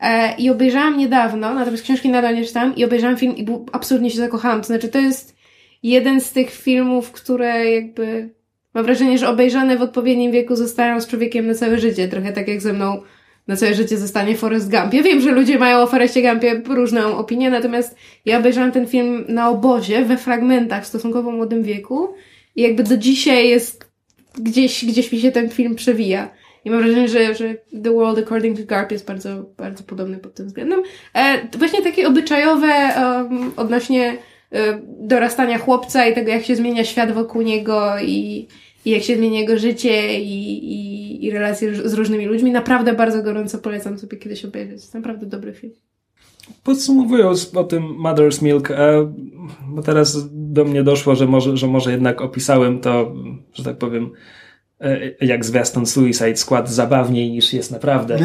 E, I obejrzałam niedawno, natomiast książki nadal nie czytam i obejrzałam film i był, absolutnie się zakochałam. To znaczy to jest jeden z tych filmów, które jakby mam wrażenie, że obejrzane w odpowiednim wieku zostają z człowiekiem na całe życie. Trochę tak jak ze mną na całe życie zostanie Forrest Gump. Ja wiem, że ludzie mają o Forrestie Gumpie różną opinię, natomiast ja obejrzałam ten film na obozie, we fragmentach w stosunkowo młodym wieku i jakby do dzisiaj jest gdzieś, gdzieś mi się ten film przewija. I mam wrażenie, że, że The World According to Garp jest bardzo, bardzo podobny pod tym względem. E, właśnie takie obyczajowe um, odnośnie e, dorastania chłopca i tego, jak się zmienia świat wokół niego i, i jak się zmienia jego życie i, i, i relacje z różnymi ludźmi. Naprawdę bardzo gorąco polecam sobie kiedyś obejrzeć. Jest naprawdę dobry film. Podsumowując o tym Mother's Milk, e, bo teraz do mnie doszło, że może, że może jednak opisałem to, że tak powiem, e, jak zwiastun Suicide Squad zabawniej niż jest naprawdę. [LAUGHS]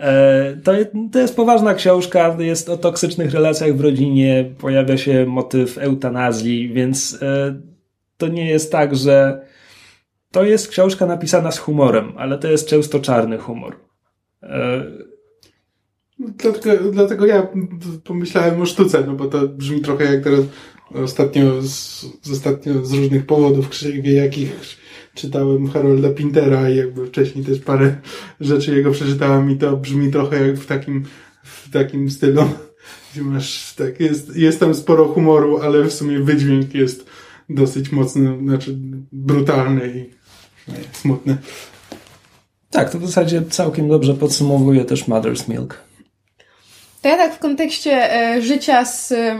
E, to, to jest poważna książka, jest o toksycznych relacjach w rodzinie, pojawia się motyw eutanazji, więc to nie jest tak, że to jest książka napisana z humorem, ale to jest często czarny humor. E, Dlatego, dlatego ja pomyślałem o sztuce, no bo to brzmi trochę jak teraz ostatnio z, ostatnio z różnych powodów, wie jakich czytałem Harolda Pintera i jakby wcześniej też parę rzeczy jego przeczytałem i to brzmi trochę jak w takim, w takim stylu, [LAUGHS] gdzie masz, tak, jest, jest tam sporo humoru, ale w sumie wydźwięk jest dosyć mocny, znaczy brutalny i smutny. Tak, to w zasadzie całkiem dobrze podsumowuje też Mother's Milk. To ja tak w kontekście e, życia z e,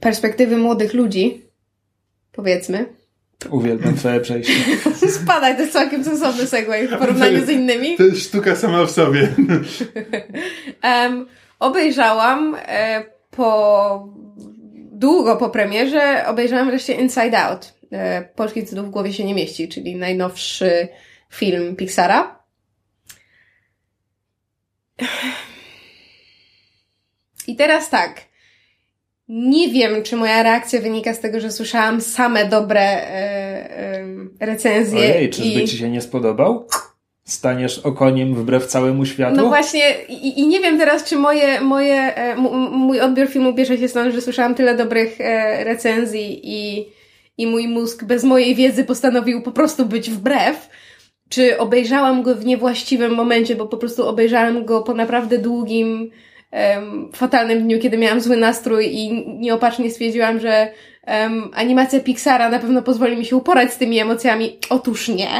perspektywy młodych ludzi, powiedzmy, Uwielbiam twoje przejście. [LAUGHS] Spadaj, to jest całkiem sensowny segway w porównaniu z innymi. To jest sztuka sama w sobie. [LAUGHS] Um, obejrzałam e, po długo po premierze, obejrzałam wreszcie Inside Out. E, polski tytuł w głowie się nie mieści, czyli najnowszy film Pixara. I teraz tak. Nie wiem, czy moja reakcja wynika z tego, że słyszałam same dobre e, e, recenzje. Ojej, czyżby i... ci się nie spodobał? Staniesz okoniem wbrew całemu światu? No właśnie, i, i nie wiem teraz, czy moje, moje, e, mój odbiór filmu bierze się stąd, że słyszałam tyle dobrych e, recenzji i, i mój mózg bez mojej wiedzy postanowił po prostu być wbrew. Czy obejrzałam go w niewłaściwym momencie, bo po prostu obejrzałam go po naprawdę długim, em, fatalnym dniu, kiedy miałam zły nastrój i nieopatrznie stwierdziłam, że em, animacja Pixara na pewno pozwoli mi się uporać z tymi emocjami. Otóż nie.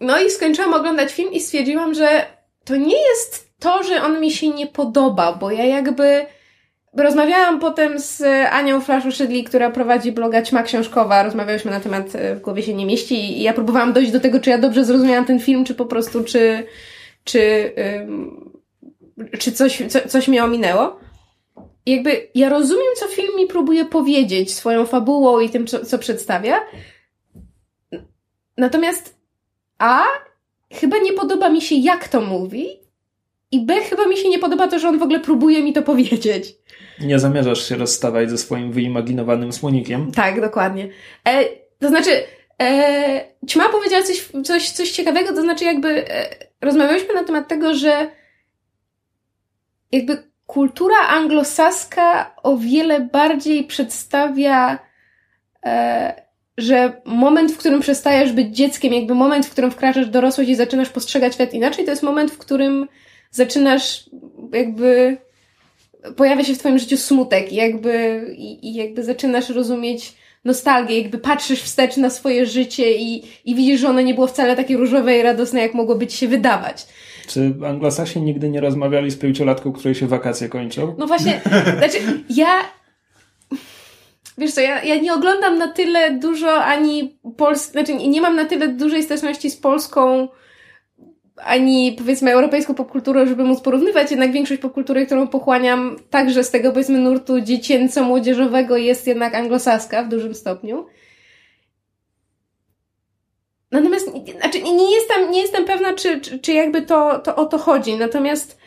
No i skończyłam oglądać film i stwierdziłam, że to nie jest to, że on mi się nie podoba, bo ja jakby rozmawiałam potem z Anią Flaszuszydli, która prowadzi bloga Ćma Książkowa. Rozmawiałyśmy na temat e, W głowie się nie mieści i ja próbowałam dojść do tego, czy ja dobrze zrozumiałam ten film, czy po prostu, czy, czy, czy coś, co, coś mnie ominęło. I jakby ja rozumiem, co film mi próbuje powiedzieć swoją fabułą i tym, co, co przedstawia. Natomiast a chyba nie podoba mi się, jak to mówi, i B chyba mi się nie podoba to, że on w ogóle próbuje mi to powiedzieć. Nie zamierzasz się rozstawać ze swoim wyimaginowanym słonikiem? Tak, dokładnie. E, to znaczy, e, Ćma powiedziała coś, coś, coś ciekawego, to znaczy jakby e, rozmawialiśmy na temat tego, że jakby kultura anglosaska o wiele bardziej przedstawia, e, że moment, w którym przestajesz być dzieckiem, jakby moment, w którym wkraczasz dorosłość i zaczynasz postrzegać świat inaczej, to jest moment, w którym zaczynasz jakby pojawia się w twoim życiu smutek i jakby, i, i jakby zaczynasz rozumieć nostalgię, jakby patrzysz wstecz na swoje życie i, i widzisz, że ono nie było wcale takie różowe i radosne, jak mogłoby ci się wydawać. Czy anglosasi nigdy nie rozmawiali z pięciolatką, której się wakacje kończą? No właśnie, znaczy ja Wiesz co, ja, ja nie oglądam na tyle dużo ani Polski, znaczy nie mam na tyle dużej styczności z polską ani powiedzmy europejską popkulturę, żeby móc porównywać, jednak większość popkultury, którą pochłaniam także z tego powiedzmy nurtu dziecięco-młodzieżowego jest jednak anglosaska w dużym stopniu. Natomiast, znaczy nie jestem, nie jestem pewna, czy, czy, czy jakby to, to o to chodzi. Natomiast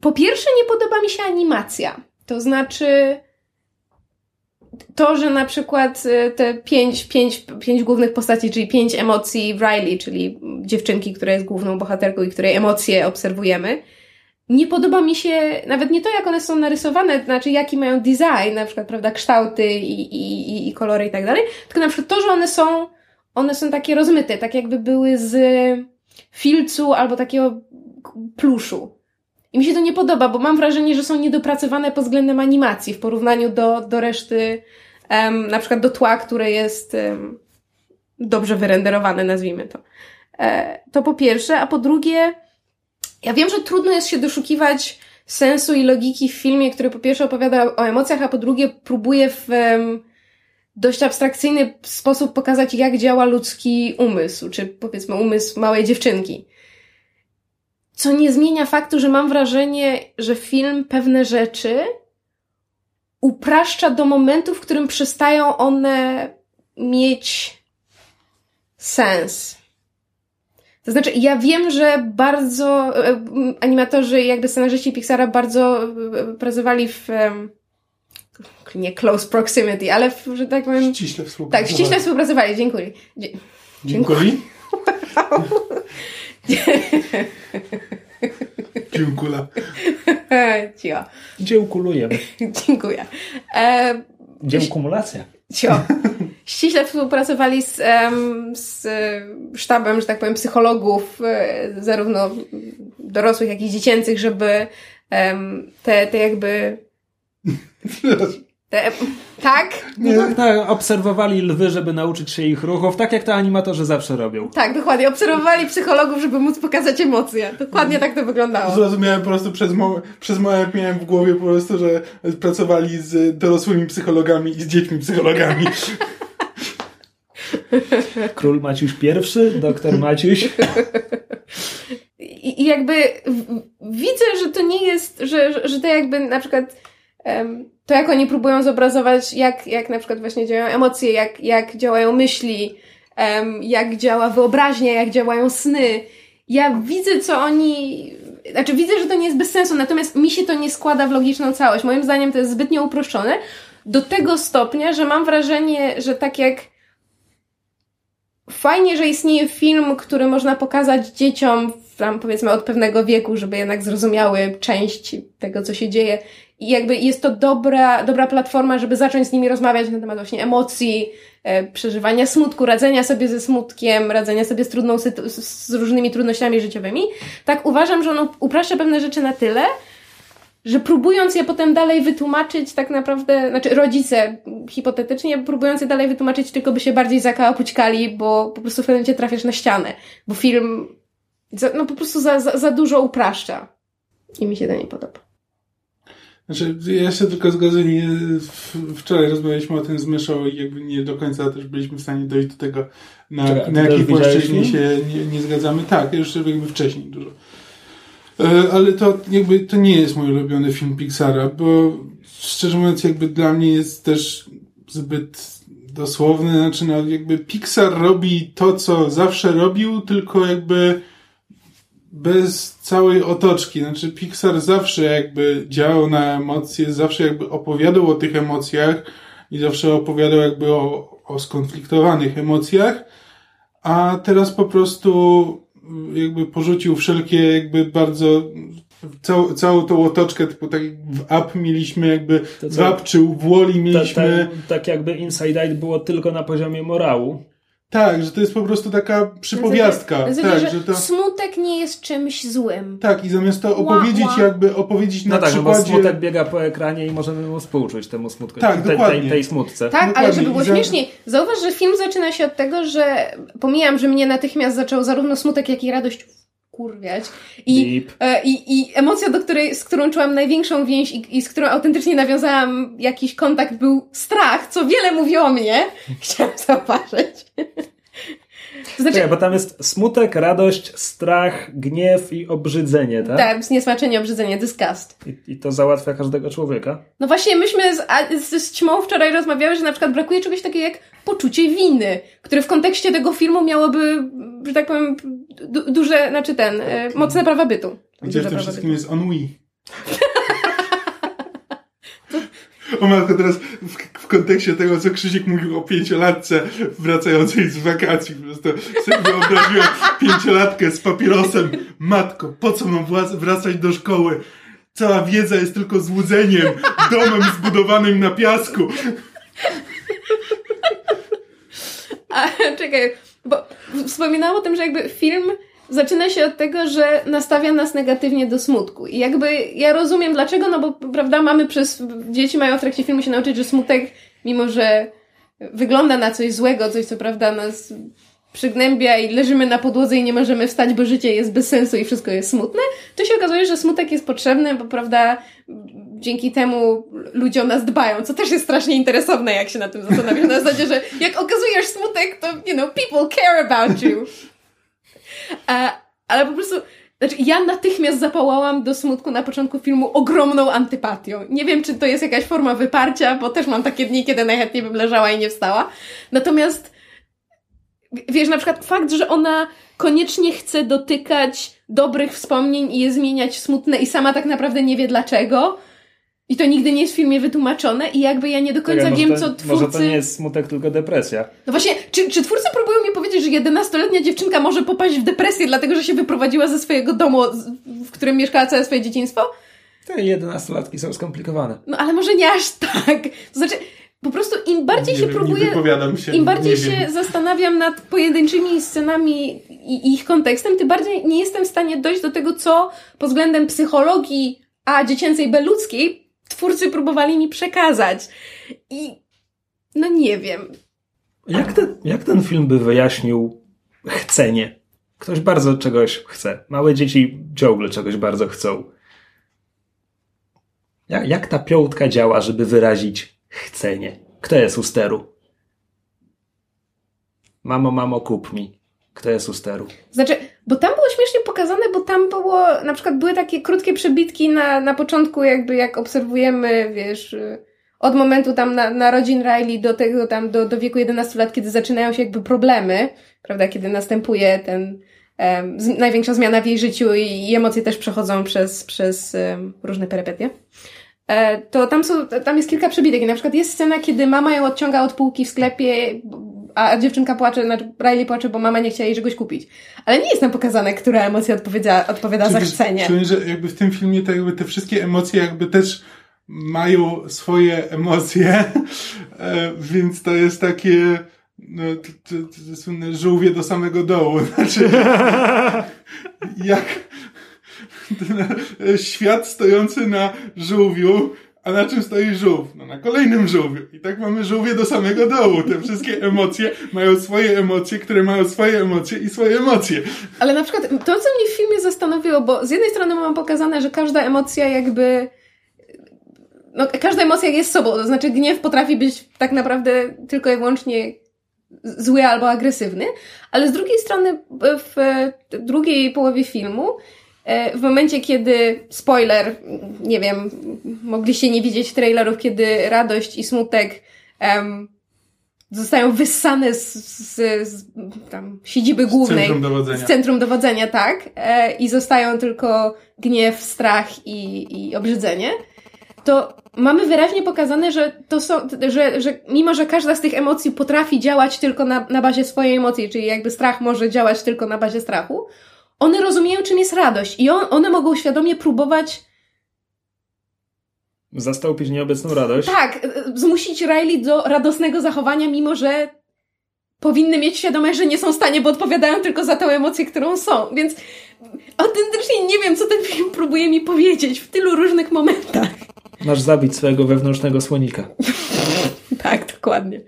po pierwsze nie podoba mi się animacja. To znaczy to, że na przykład y, te pięć, pięć, pięć głównych postaci, czyli pięć emocji Riley, czyli dziewczynki, która jest główną bohaterką i której emocje obserwujemy, nie podoba mi się nawet nie to, jak one są narysowane, znaczy jaki mają design, na przykład, prawda, kształty i, i, i kolory i tak dalej, tylko na przykład to, że one są, one są takie rozmyte, tak jakby były z filcu albo takiego pluszu. I mi się to nie podoba, bo mam wrażenie, że są niedopracowane pod względem animacji w porównaniu do, do reszty, um, na przykład do tła, które jest um, dobrze wyrenderowane, nazwijmy to. E, to po pierwsze, a po drugie, ja wiem, że trudno jest się doszukiwać sensu i logiki w filmie, który po pierwsze opowiada o emocjach, a po drugie próbuje w um, dość abstrakcyjny sposób pokazać, jak działa ludzki umysł, czy powiedzmy umysł małej dziewczynki. Co nie zmienia faktu, że mam wrażenie, że film pewne rzeczy upraszcza do momentu, w którym przestają one mieć sens. To znaczy, ja wiem, że bardzo e, animatorzy, jakby scenarzyści Pixara bardzo e, pracowali w nie close proximity, ale w, że tak powiem... Ściśle współpracowali. Tak, ściśle współpracowali. Dziękuję. Dziękuję. Dziękuję. [LAUGHS] [LAUGHS] Cio. Dziełkulujemy. Dziękuję. [LAUGHS] E, Dziełkumulacja. Cio. Ściśle współpracowali z, z sztabem, że tak powiem, psychologów, e, zarówno dorosłych, jak i dziecięcych, żeby te, te jakby te, tak? No tak, tak, obserwowali lwy, żeby nauczyć się ich ruchów, tak jak to animatorzy zawsze robią. Tak, dokładnie. Obserwowali psychologów, żeby móc pokazać emocje. Dokładnie tak to wyglądało. Zrozumiałem po prostu przez, mo przez moment miałem w głowie po prostu, że pracowali z dorosłymi psychologami i z dziećmi psychologami. [LAUGHS] Król Maciuś I, doktor Maciuś. I, I, jakby widzę, że to nie jest, że, że to jakby na przykład to jak oni próbują zobrazować, jak, jak na przykład właśnie działają emocje, jak, jak działają myśli, jak działa wyobraźnia, jak działają sny. Ja widzę, co oni. Znaczy, widzę, że to nie jest bez sensu, natomiast mi się to nie składa w logiczną całość. Moim zdaniem to jest zbytnio uproszczone do tego stopnia, że mam wrażenie, że tak jak fajnie, że istnieje film, który można pokazać dzieciom tam powiedzmy od pewnego wieku, żeby jednak zrozumiały część tego, co się dzieje. I jakby jest to dobra, dobra platforma, żeby zacząć z nimi rozmawiać na temat właśnie emocji, e, przeżywania smutku, radzenia sobie ze smutkiem, radzenia sobie z, trudną, z różnymi trudnościami życiowymi. Tak uważam, że on upraszcza pewne rzeczy na tyle, że próbując je potem dalej wytłumaczyć, tak naprawdę, znaczy rodzice hipotetycznie próbując je dalej wytłumaczyć, tylko by się bardziej zakałapućkali, bo po prostu w pewnym momencie trafiasz na ścianę, bo film za, no po prostu za, za, za dużo upraszcza. I mi się to nie podoba. Znaczy, ja się tylko zgodzę, nie, wczoraj rozmawialiśmy o tym z Myszą i jakby nie do końca też byliśmy w stanie dojść do tego, na, na jakiej płaszczyźnie się nie, nie zgadzamy. Tak, już jakby wcześniej dużo. E, ale to jakby to nie jest mój ulubiony film Pixara, bo szczerze mówiąc jakby dla mnie jest też zbyt dosłowny, znaczy no jakby Pixar robi to, co zawsze robił, tylko jakby bez całej otoczki. Znaczy Pixar zawsze jakby działał na emocje, zawsze jakby opowiadał o tych emocjach i zawsze opowiadał jakby o, o skonfliktowanych emocjach, a teraz po prostu jakby porzucił wszelkie jakby bardzo całą, całą tą otoczkę, typu tak w Up mieliśmy jakby, To w? Up czy w Woli mieliśmy, Ta, ta, tak jakby Inside Out było tylko na poziomie morału. Tak, że to jest po prostu taka przypowiastka, zasadzie, tak, że że to... smutek nie jest czymś złym. Tak, i zamiast to opowiedzieć, ła. jakby opowiedzieć No na tak, no bo przykładzie. smutek biega po ekranie i możemy mu współczuć temu smutku. Tak, tej, dokładnie. tej, tej smutce. Tak, ale Dokładnie. żeby było śmieszniej, zauważ, że film zaczyna się od tego, że pomijam, że mnie natychmiast zaczął zarówno smutek, jak i radość kurwiać. I, e, i, i emocja, do której, z którą czułam największą więź i, i z którą autentycznie nawiązałam jakiś kontakt, był strach, co wiele mówi o mnie. [LAUGHS] Chciałam zauważyć. Znaczy, Czekaj, bo tam jest smutek, radość, strach, gniew i obrzydzenie, tak? tak, zniesmaczenie, obrzydzenie, disgust. I, I to załatwia każdego człowieka. No właśnie, myśmy z, z, z Ćmą wczoraj rozmawiały, że na przykład brakuje czegoś takiego jak poczucie winy, które w kontekście tego filmu miałoby, że tak powiem, du, duże, znaczy ten, e, mocne prawa bytu. Gdzie w tym wszystkim bytu. jest ennui. [LAUGHS] O matko, teraz w, w kontekście tego, co Krzysiek mówił o pięciolatce wracającej z wakacji, po prostu sobie wyobraziłem pięciolatkę z papierosem. Matko, po co mam wracać do szkoły? Cała wiedza jest tylko złudzeniem, domem zbudowanym na piasku. A, czekaj, bo wspominałam o tym, że jakby film zaczyna się od tego, że nastawia nas negatywnie do smutku. I jakby ja rozumiem dlaczego, no bo prawda, mamy przez, dzieci mają w trakcie filmu się nauczyć, że smutek, mimo że wygląda na coś złego, coś co prawda nas przygnębia i leżymy na podłodze i nie możemy wstać, bo życie jest bez sensu i wszystko jest smutne, to się okazuje, że smutek jest potrzebny, bo prawda, dzięki temu ludzie o nas dbają, co też jest strasznie interesowne, jak się na tym zastanawiasz, na zasadzie, że jak okazujesz smutek, to, you know, people care about you. A, ale po prostu, znaczy ja natychmiast zapałałam do smutku na początku filmu ogromną antypatią. Nie wiem, czy to jest jakaś forma wyparcia, bo też mam takie dni, kiedy najchętniej bym leżała i nie wstała. Natomiast wiesz, na przykład fakt, że ona koniecznie chce dotykać dobrych wspomnień i je zmieniać w smutne i sama tak naprawdę nie wie dlaczego. I to nigdy nie jest w filmie wytłumaczone i jakby ja nie do końca Czekaj, wiem, może co to, twórcy... Może to nie jest smutek, tylko depresja. No właśnie, czy, czy twórcy próbują mi powiedzieć, że 11-letnia dziewczynka może popaść w depresję, dlatego że się wyprowadziła ze swojego domu, w którym mieszkała całe swoje dzieciństwo? Te jedenastolatki są skomplikowane. No ale może nie aż tak. To znaczy, po prostu im bardziej Nie się próbuję... się, Im bardziej nie się wiem. zastanawiam nad pojedynczymi scenami i i ich kontekstem, tym bardziej nie jestem w stanie dojść do tego, co pod względem psychologii, a dziecięcej, b ludzkiej, twórcy próbowali mi przekazać. I no nie wiem. Jak ten, jak ten film by wyjaśnił chcenie? Ktoś bardzo czegoś chce. Małe dzieci ciągle czegoś bardzo chcą. Jak, jak ta piątka działa, żeby wyrazić chcenie? Kto jest u steru? Mamo, mamo, kup mi. Kto jest u steru? Znaczy, bo tam było śmiesznie pokazane, bo tam było, na przykład były takie krótkie przebitki na, na początku, jakby jak obserwujemy, wiesz, y, od momentu tam na, narodzin Riley do tego tam, do, do wieku 11 lat, kiedy zaczynają się jakby problemy, prawda, kiedy następuje ten, em, z, największa zmiana w jej życiu i, i emocje też przechodzą przez, przez em, różne perypetie. E, to tam są, tam jest kilka przebitek i na przykład jest scena, kiedy mama ją odciąga od półki w sklepie, a dziewczynka płacze, znaczy Riley płacze, bo mama nie chciała jej czegoś kupić. Ale nie jest tam pokazane, która emocja odpowiada, odpowiada za chcenie. czuję, że jakby w tym filmie to jakby te wszystkie emocje jakby też mają swoje emocje, [LAUGHS] e, więc to jest takie no, to, to, to słynne żółwie do samego dołu. [LAUGHS] Znaczy, jak [LAUGHS] świat stojący na żółwiu, a na czym stoi żółw? No na kolejnym żółwiu. I tak mamy żółwie do samego dołu. Te wszystkie emocje mają swoje emocje, które mają swoje emocje i swoje emocje. Ale na przykład to, co mnie w filmie zastanowiło, bo z jednej strony mam pokazane, że każda emocja jakby no, każda emocja jest sobą, to znaczy gniew potrafi być tak naprawdę tylko i wyłącznie zły albo agresywny, ale z drugiej strony w drugiej połowie filmu w momencie, kiedy, spoiler, nie wiem, mogliście nie widzieć trailerów, kiedy radość i smutek um, zostają wyssane z, z, z tam, siedziby głównej. Z centrum dowodzenia. Z centrum dowodzenia, tak. E, I zostają tylko gniew, strach i, i obrzydzenie. To mamy wyraźnie pokazane, że to są, że, że mimo, że każda z tych emocji potrafi działać tylko na, na bazie swojej emocji, czyli jakby strach może działać tylko na bazie strachu, one rozumieją, czym jest radość i on, one mogą świadomie próbować Zastąpić nieobecną radość. tak, e, zmusić Riley do radosnego zachowania, mimo że powinny mieć świadomość, że nie są w stanie, bo odpowiadają tylko za tę emocję, którą są. Więc autentycznie nie wiem, co ten film próbuje mi powiedzieć w tylu różnych momentach. Masz zabić swojego wewnętrznego słonika. [LAUGHS] Tak, dokładnie.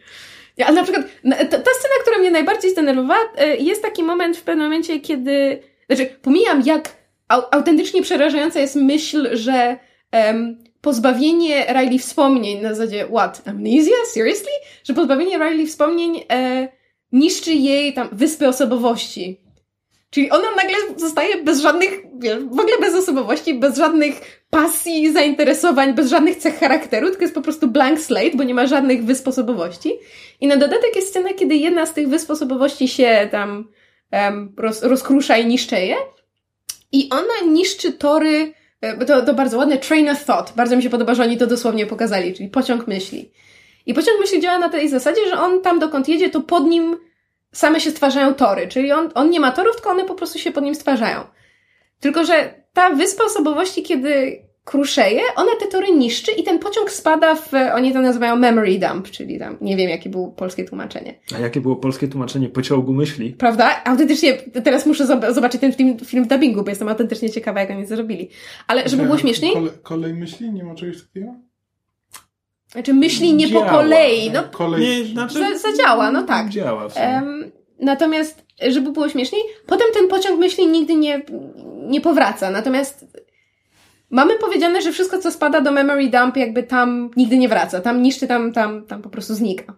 Ale na przykład ta, ta scena, która mnie najbardziej zdenerwowała, e, jest taki moment w pewnym momencie, kiedy. Znaczy, pomijam, jak au, autentycznie przerażająca jest myśl, że em, pozbawienie Riley wspomnień na zasadzie what? Amnesia? Seriously? Że pozbawienie Riley wspomnień e, niszczy jej tam wyspy osobowości. Czyli ona nagle zostaje bez żadnych, wiesz, w ogóle bez osobowości, bez żadnych pasji, zainteresowań, bez żadnych cech charakteru, tylko jest po prostu blank slate, bo nie ma żadnych wysp osobowości. I na dodatek jest scena, kiedy jedna z tych wysp osobowości się tam roz, rozkrusza i niszczeje. I ona niszczy tory, e, to, to bardzo ładne, train of thought. Bardzo mi się podoba, że oni to dosłownie pokazali, czyli pociąg myśli. I pociąg myśli działa na tej zasadzie, że on tam dokąd jedzie, to pod nim same się stwarzają tory. Czyli on, on nie ma torów, tylko one po prostu się pod nim stwarzają. Tylko, że ta wyspa osobowości, kiedy kruszeje, ona te tory niszczy i ten pociąg spada w, oni to nazywają memory dump, czyli tam, nie wiem jakie było polskie tłumaczenie. A jakie było polskie tłumaczenie pociągu myśli? Prawda? Autentycznie, teraz muszę zob- zobaczyć ten film, film w dubbingu, bo jestem autentycznie ciekawa, jak oni zrobili. Ale żeby było śmieszniej, Kole, kolej myśli? Nie ma czegoś takiego? znaczy myśli nie po Działa. kolei, no Kolej... Nie, znaczy... Za- zadziała, no tak. Działa w sumie. Em, natomiast, żeby było śmieszniej, potem ten pociąg myśli nigdy nie, nie powraca. Natomiast mamy powiedziane, że wszystko, co spada do memory dump, jakby tam nigdy nie wraca. Tam niszczy, tam, tam, tam po prostu znika.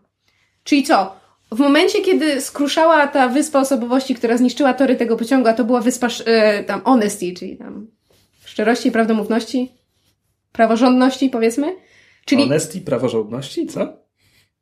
Czyli co? W momencie, kiedy skruszała ta wyspa osobowości, która zniszczyła tory tego pociągu, a to była wyspa e, tam honesty, czyli tam szczerości, prawdomówności, praworządności, powiedzmy. Czyli Honesty, praworządności, co?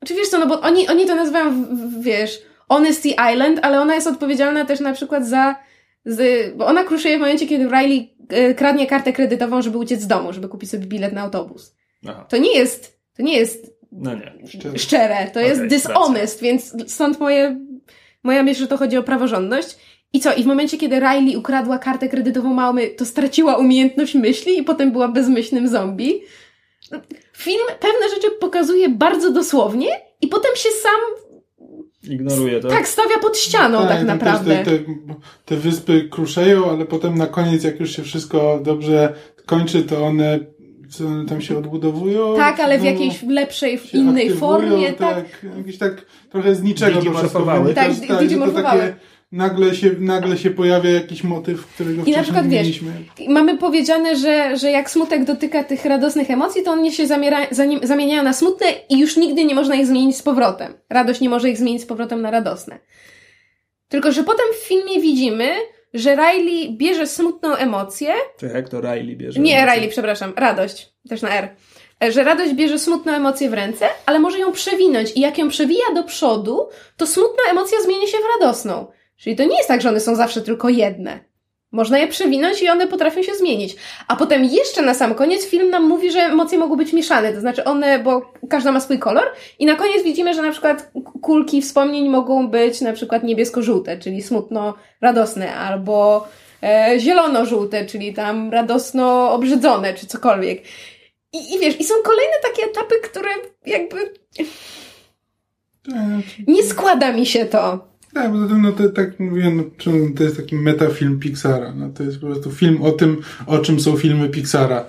czy wiesz co, no bo oni, oni to nazywają, wiesz, Honesty Island, ale ona jest odpowiedzialna też na przykład za, z, bo ona kruszuje w momencie, kiedy Riley kradnie kartę kredytową, żeby uciec z domu, żeby kupić sobie bilet na autobus. Aha, To nie jest, to nie jest no nie. Szczerze. szczere, to jest Okej, dishonest, więc stąd moje, moja myśl, że to chodzi o praworządność. I co? I w momencie, kiedy Riley ukradła kartę kredytową mamy, to straciła umiejętność myśli i potem była bezmyślnym zombie. Film pewne rzeczy pokazuje bardzo dosłownie i potem się sam Ignoruję to. tak stawia pod ścianą tak, tam też naprawdę. Te, te, te wyspy kruszeją, ale potem na koniec, jak już się wszystko dobrze kończy, to one, one tam się odbudowują. Tak, ale w No, jakiejś lepszej, w innej formie, tak. tak. Jakieś tak trochę z niczego po prostu Digimorfowały. wynikasz, Tak, tak, nagle się, nagle się pojawia jakiś motyw, którego na wcześniej przykład, nie wiesz, mieliśmy. I Mamy powiedziane, że, że jak smutek dotyka tych radosnych emocji, to one się zamiera, zanim, zamieniają na smutne i już nigdy nie można ich zmienić z powrotem. Radość nie może ich zmienić z powrotem na radosne. Tylko, że potem w filmie widzimy, że Riley bierze smutną emocję. Czy jak to Riley bierze? Nie, emocje? Riley, przepraszam, radość, też na R. Że radość bierze smutną emocję w ręce, ale może ją przewinąć i jak ją przewija do przodu, to smutna emocja zmieni się w radosną. Czyli to nie jest tak, że one są zawsze tylko jedne. Można je przewinąć i one potrafią się zmienić. A potem jeszcze na sam koniec film nam mówi, że emocje mogą być mieszane. To znaczy one, bo każda ma swój kolor i na koniec widzimy, że na przykład kulki wspomnień mogą być na przykład niebiesko-żółte, czyli smutno-radosne, albo e, zielono-żółte, czyli tam radosno-obrzydzone, czy cokolwiek. I, I wiesz, i są kolejne takie etapy, które jakby Tak, nie składa mi się to. Tak, poza tym, no to tak mówiłem, no, to jest taki metafilm Pixara. No to jest po prostu film o tym, o czym są filmy Pixara.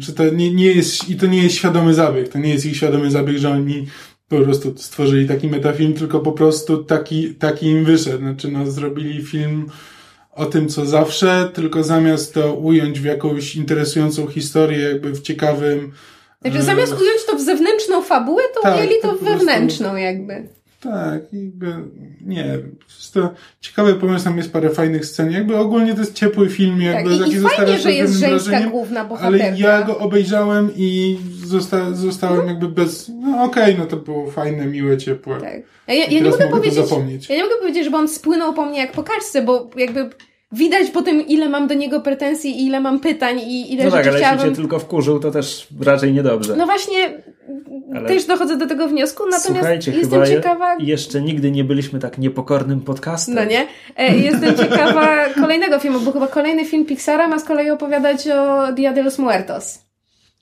Czy to nie, nie jest, i to nie jest świadomy zabieg. To nie jest ich świadomy zabieg, że oni po prostu stworzyli taki metafilm, tylko po prostu taki, taki im wyszedł. Znaczy, no, zrobili film o tym, co zawsze, tylko zamiast to ująć w jakąś interesującą historię, jakby w ciekawym, Także e, zamiast ująć to w zewnętrzną fabułę, to Tak, ujęli to tak w wewnętrzną jakby. Tak, jakby, nie to ciekawy pomysł, tam jest parę fajnych scen, jakby ogólnie to jest ciepły film, Tak, jakby i, taki fajnie, że jest żeńska główna ale bohaterka. ja go obejrzałem i zosta zostałem jakby bez, no okej, no to było fajne, miłe, ciepłe. Tak. Ja, ja, nie mogę powiedzieć, ja nie mogę powiedzieć, że on spłynął po mnie jak po kaczce, bo jakby widać po tym, ile mam do niego pretensji i ile mam pytań i ile No tak, ale chciałabym... jeśli cię tylko wkurzył, to też raczej niedobrze. No właśnie, Ale- też dochodzę do tego wniosku, natomiast Słuchajcie, jestem ciekawa... jeszcze nigdy nie byliśmy tak niepokornym podcastem. No nie? E, Jestem ciekawa [LAUGHS] kolejnego filmu, bo chyba kolejny film Pixara ma z kolei opowiadać o Dia de los Muertos.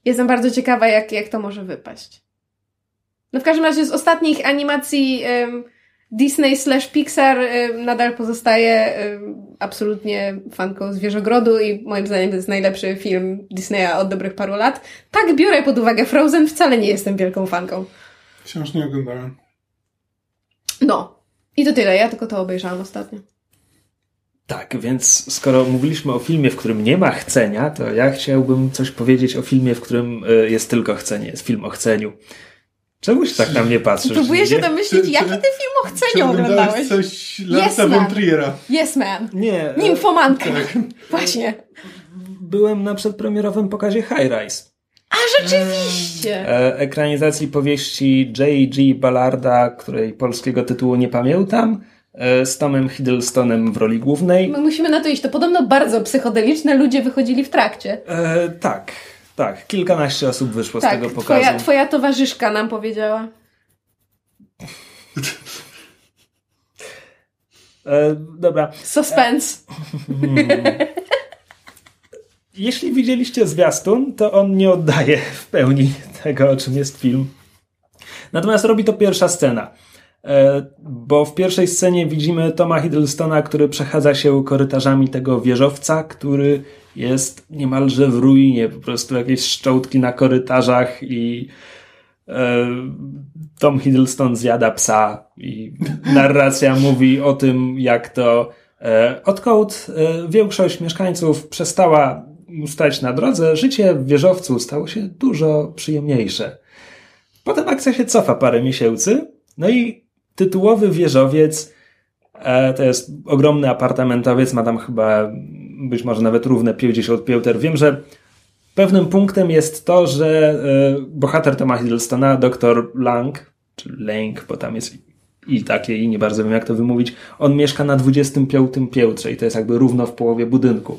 Jestem bardzo ciekawa, jak, jak to może wypaść. No w każdym razie z ostatnich animacji em, Disney slash Pixar em, nadal pozostaje em, absolutnie fanką Zwierzogrodu i moim zdaniem to jest najlepszy film Disneya od dobrych paru lat. Tak biorę pod uwagę Frozen, wcale nie jestem wielką fanką. Wciąż nie oglądałem. No. I to tyle, ja tylko to obejrzałam ostatnio. Tak, więc skoro mówiliśmy o filmie, w którym nie ma chcenia, to ja chciałbym coś powiedzieć o filmie, w którym y, jest tylko chcenie. Jest film o chceniu. Czemu się tak na mnie patrzysz? Próbuję się domyślić, Czy- jaki ty film o chceniu oglądałeś? coś Yes, Larsa von Triera? Yes Man. Nie. Nimfomanka. Tak. [LAUGHS] Właśnie. Byłem na przedpremierowym pokazie High Rise. A rzeczywiście. E, ekranizacji powieści J.G. Ballarda, której polskiego tytułu nie pamiętam, e, z Tomem Hiddlestonem w roli głównej. My musimy na to iść. To podobno bardzo psychodeliczne ludzie wychodzili w trakcie. E, tak, tak. Kilkanaście osób wyszło z Tak, tego pokazu. twoja, twoja towarzyszka nam powiedziała. E, dobra. Suspense. Jeśli widzieliście zwiastun, to on nie oddaje w pełni tego, o czym jest film. Natomiast robi to pierwsza scena. E, Bo w pierwszej scenie widzimy Toma Hiddlestona, który przechadza się korytarzami tego wieżowca, który jest niemalże w ruinie. Po prostu jakieś szczołtki na korytarzach i e, Tom Hiddleston zjada psa i narracja mówi o tym, jak to e, odkąd e, większość mieszkańców przestała stać na drodze, życie w wieżowcu stało się dużo przyjemniejsze. Potem akcja się cofa parę miesięcy, no i tytułowy wieżowiec to jest ogromny apartamentowiec, ma tam chyba być może nawet równe 50 pięter. Wiem, że pewnym punktem jest to, że e, bohater Toma Hiddlestona, dr Lang, czy Lang, bo tam jest i takie, i nie bardzo wiem jak to wymówić, on mieszka na 25 piętrze i to jest jakby równo w połowie budynku.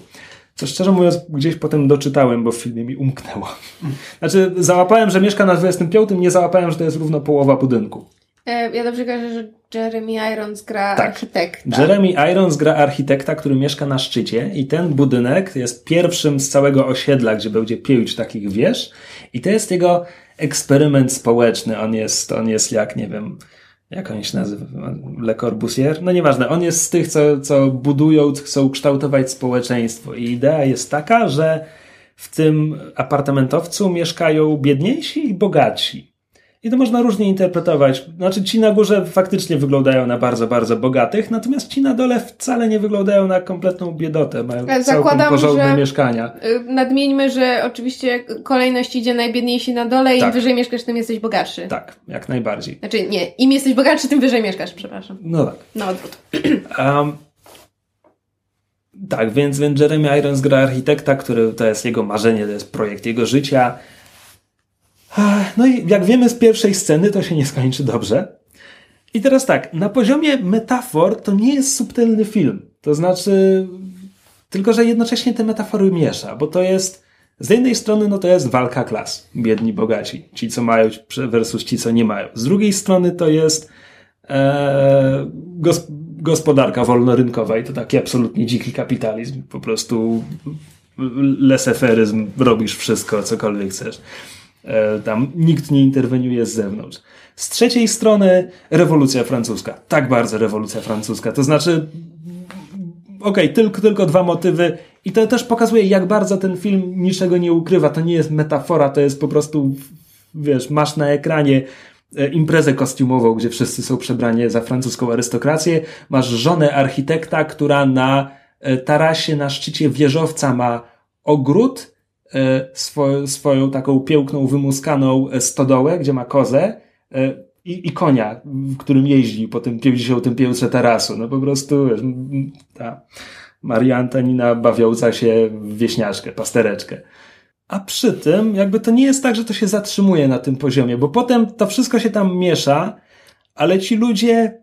Co szczerze mówiąc, gdzieś potem doczytałem, bo w filmie mi umknęło. [LAUGHS] Znaczy, załapałem, że mieszka na 25, nie załapałem, że to jest równo połowa budynku. E, ja dobrze kojarzę, że Jeremy Irons gra Tak. architekta. Jeremy Irons gra architekta, który mieszka na szczycie i ten budynek jest pierwszym z całego osiedla, gdzie będzie pięć takich wież i to jest jego eksperyment społeczny. On jest, on jest jak, nie wiem, jak on się nazywa? Le Corbusier? No nieważne. On jest z tych, co, co budują, chcą kształtować społeczeństwo i idea jest taka, że w tym apartamentowcu mieszkają biedniejsi i bogatsi. I to można różnie interpretować. Znaczy, ci na górze faktycznie wyglądają na bardzo, bardzo bogatych, natomiast ci na dole wcale nie wyglądają na kompletną biedotę. Mają całkiem zakładam, porządne że- mieszkania. Y, Nadmieńmy, że oczywiście kolejność idzie najbiedniejsi na dole i im Tak. wyżej mieszkasz, tym jesteś bogatszy. Tak, jak najbardziej. Znaczy nie, im jesteś bogatszy, tym wyżej mieszkasz, przepraszam. No tak. Na odwrót. [CLEARS THROAT] Um, tak, więc, więc Jeremy Irons gra architekta, który to jest jego marzenie, to jest projekt jego życia. No i jak wiemy z pierwszej sceny, to się nie skończy dobrze. I teraz tak, na poziomie metafor to nie jest subtelny film. To znaczy, tylko że jednocześnie te metafory miesza, bo to jest z jednej strony no to jest walka klas, biedni, bogaci, ci co mają versus ci co nie mają. Z drugiej strony to jest e, gos, gospodarka wolnorynkowa i to taki absolutnie dziki kapitalizm. Po prostu leseferyzm, robisz wszystko, cokolwiek chcesz. E, tam nikt nie interweniuje z zewnątrz. Z trzeciej strony rewolucja francuska. Tak bardzo rewolucja francuska. To znaczy, okej, tylko, tylko dwa motywy i to też pokazuje, jak bardzo ten film niczego nie ukrywa. To nie jest metafora, to jest po prostu, wiesz, masz na ekranie e, imprezę kostiumową, gdzie wszyscy są przebrani za francuską arystokrację. Masz żonę architekta, która na e, tarasie, na szczycie wieżowca ma ogród, swo, swoją taką piękną, wymuskaną e, stodołę, gdzie ma kozę e, i, i konia, w którym jeździ po tym 50 piętrze tarasu. No po prostu, wiesz, ta Maria Antonina bawiąca się w wieśniaczkę, pastereczkę. A przy tym, jakby to nie jest tak, że to się zatrzymuje na tym poziomie, bo potem to wszystko się tam miesza, ale ci ludzie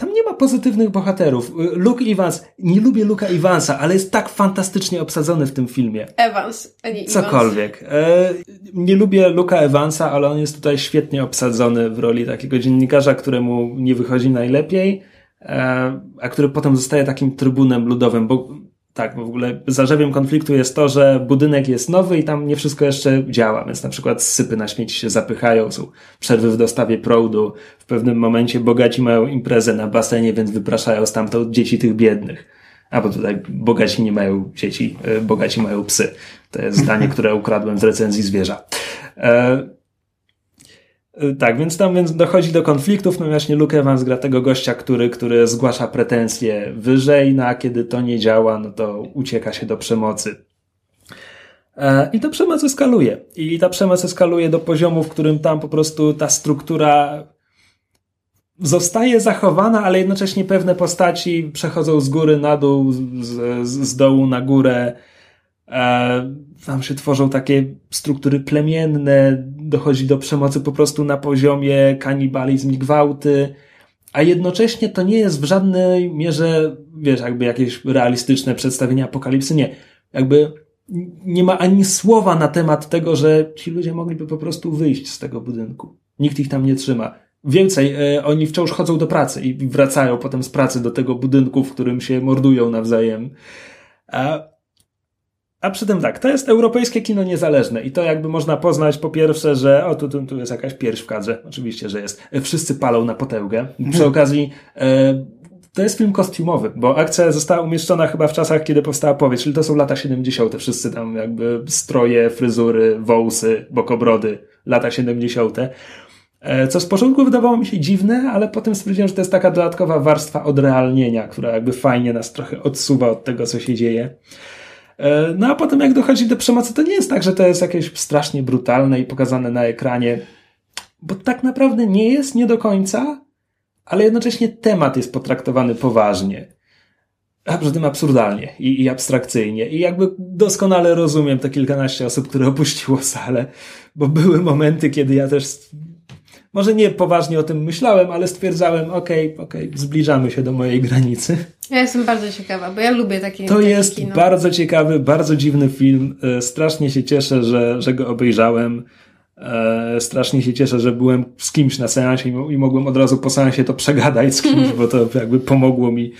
tam nie ma pozytywnych bohaterów. Luke Evans, nie lubię Luka Evansa, ale jest tak fantastycznie obsadzony w tym filmie. Evans, a nie Cokolwiek. E, nie lubię Luka Evansa, ale on jest tutaj świetnie obsadzony w roli takiego dziennikarza, któremu nie wychodzi najlepiej, e, a który potem zostaje takim trybunem ludowym, bo tak, w ogóle zarzewiem konfliktu jest to, że budynek jest nowy i tam nie wszystko jeszcze działa, więc na przykład sypy na śmieci się zapychają, są przerwy w dostawie prądu, w pewnym momencie bogaci mają imprezę na basenie, więc wypraszają stamtąd dzieci tych biednych. A bo tutaj bogaci nie mają dzieci, e, bogaci mają psy. To jest zdanie, które ukradłem z recenzji zwierza. E, tak, więc tam więc dochodzi do konfliktów, no właśnie Luke Evans gra tego gościa, który, który zgłasza pretensje wyżej, no a kiedy to nie działa, no to ucieka się do przemocy. E, I ta przemoc eskaluje. I ta przemoc eskaluje do poziomu, w którym tam po prostu ta struktura zostaje zachowana, ale jednocześnie pewne postaci przechodzą z góry na dół, z, z dołu na górę. E, tam się tworzą takie struktury plemienne, dochodzi do przemocy po prostu na poziomie kanibalizm i gwałty, a jednocześnie to nie jest w żadnej mierze, wiesz, jakby jakieś realistyczne przedstawienie apokalipsy, nie. Jakby nie ma ani słowa na temat tego, że ci ludzie mogliby po prostu wyjść z tego budynku. Nikt ich tam nie trzyma. Więcej, e, oni wciąż chodzą do pracy i wracają potem z pracy do tego budynku, w którym się mordują nawzajem. A a przy tym tak, to jest europejskie kino niezależne i to jakby można poznać po pierwsze, że o tu, tu, tu jest jakaś pierś w kadrze, oczywiście, że jest. Wszyscy palą na potęgę. Przy mhm. okazji e, to jest film kostiumowy, bo akcja została umieszczona chyba w czasach, kiedy powstała powieść, czyli to są lata 70. Wszyscy tam jakby stroje, fryzury, wąsy, bokobrody, lata 70. E, co z początku wydawało mi się dziwne, ale potem stwierdziłem, że to jest taka dodatkowa warstwa odrealnienia, która jakby fajnie nas trochę odsuwa od tego, co się dzieje. E, no a potem jak dochodzi do przemocy, to nie jest tak, że to jest jakieś strasznie brutalne i pokazane na ekranie, bo tak naprawdę nie jest, nie do końca, ale jednocześnie temat jest potraktowany poważnie. A przy tym absurdalnie i, i abstrakcyjnie. I jakby doskonale rozumiem te kilkanaście osób, które opuściło salę, bo były momenty, kiedy ja też może nie poważnie o tym myślałem, ale stwierdzałem, okej, okay, okej, okay, zbliżamy się do mojej granicy. Ja jestem bardzo ciekawa, bo ja lubię takie To takie jest kino. bardzo ciekawy, bardzo dziwny film. E, strasznie się cieszę, że, że go obejrzałem. E, strasznie się cieszę, że byłem z kimś na seansie i, mogłem od razu po seansie to przegadać z kimś, [LAUGHS] bo to jakby pomogło mi,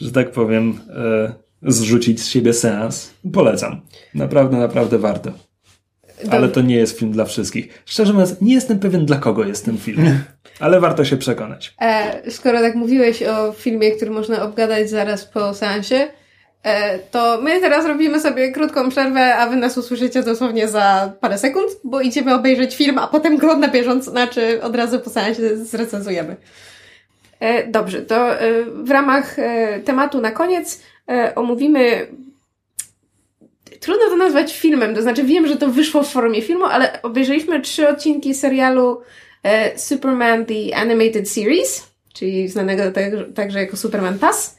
że tak powiem, e, zrzucić z siebie seans. Polecam. Naprawdę, naprawdę warto. Ale to nie jest film dla wszystkich. Szczerze mówiąc, nie jestem pewien, dla kogo jest ten film. [LAUGHS] Ale warto się przekonać. E, skoro tak mówiłeś o filmie, który można obgadać zaraz po seansie, e, to my teraz robimy sobie krótką przerwę, a wy nas usłyszycie dosłownie za parę sekund, bo idziemy obejrzeć film, a potem go na bieżąco, znaczy od razu po seansie zrecenzujemy. E, dobrze, to e, w ramach e, tematu na koniec e, omówimy trudno to nazwać filmem, to znaczy wiem, że to wyszło w formie filmu, ale obejrzeliśmy trzy odcinki serialu e, Superman The Animated Series, czyli znanego także jako Superman TAS,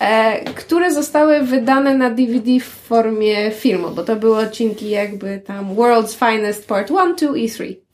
e, które zostały wydane na DVD w formie filmu, bo to były odcinki jakby tam World's Finest Part 1, 2 i 3.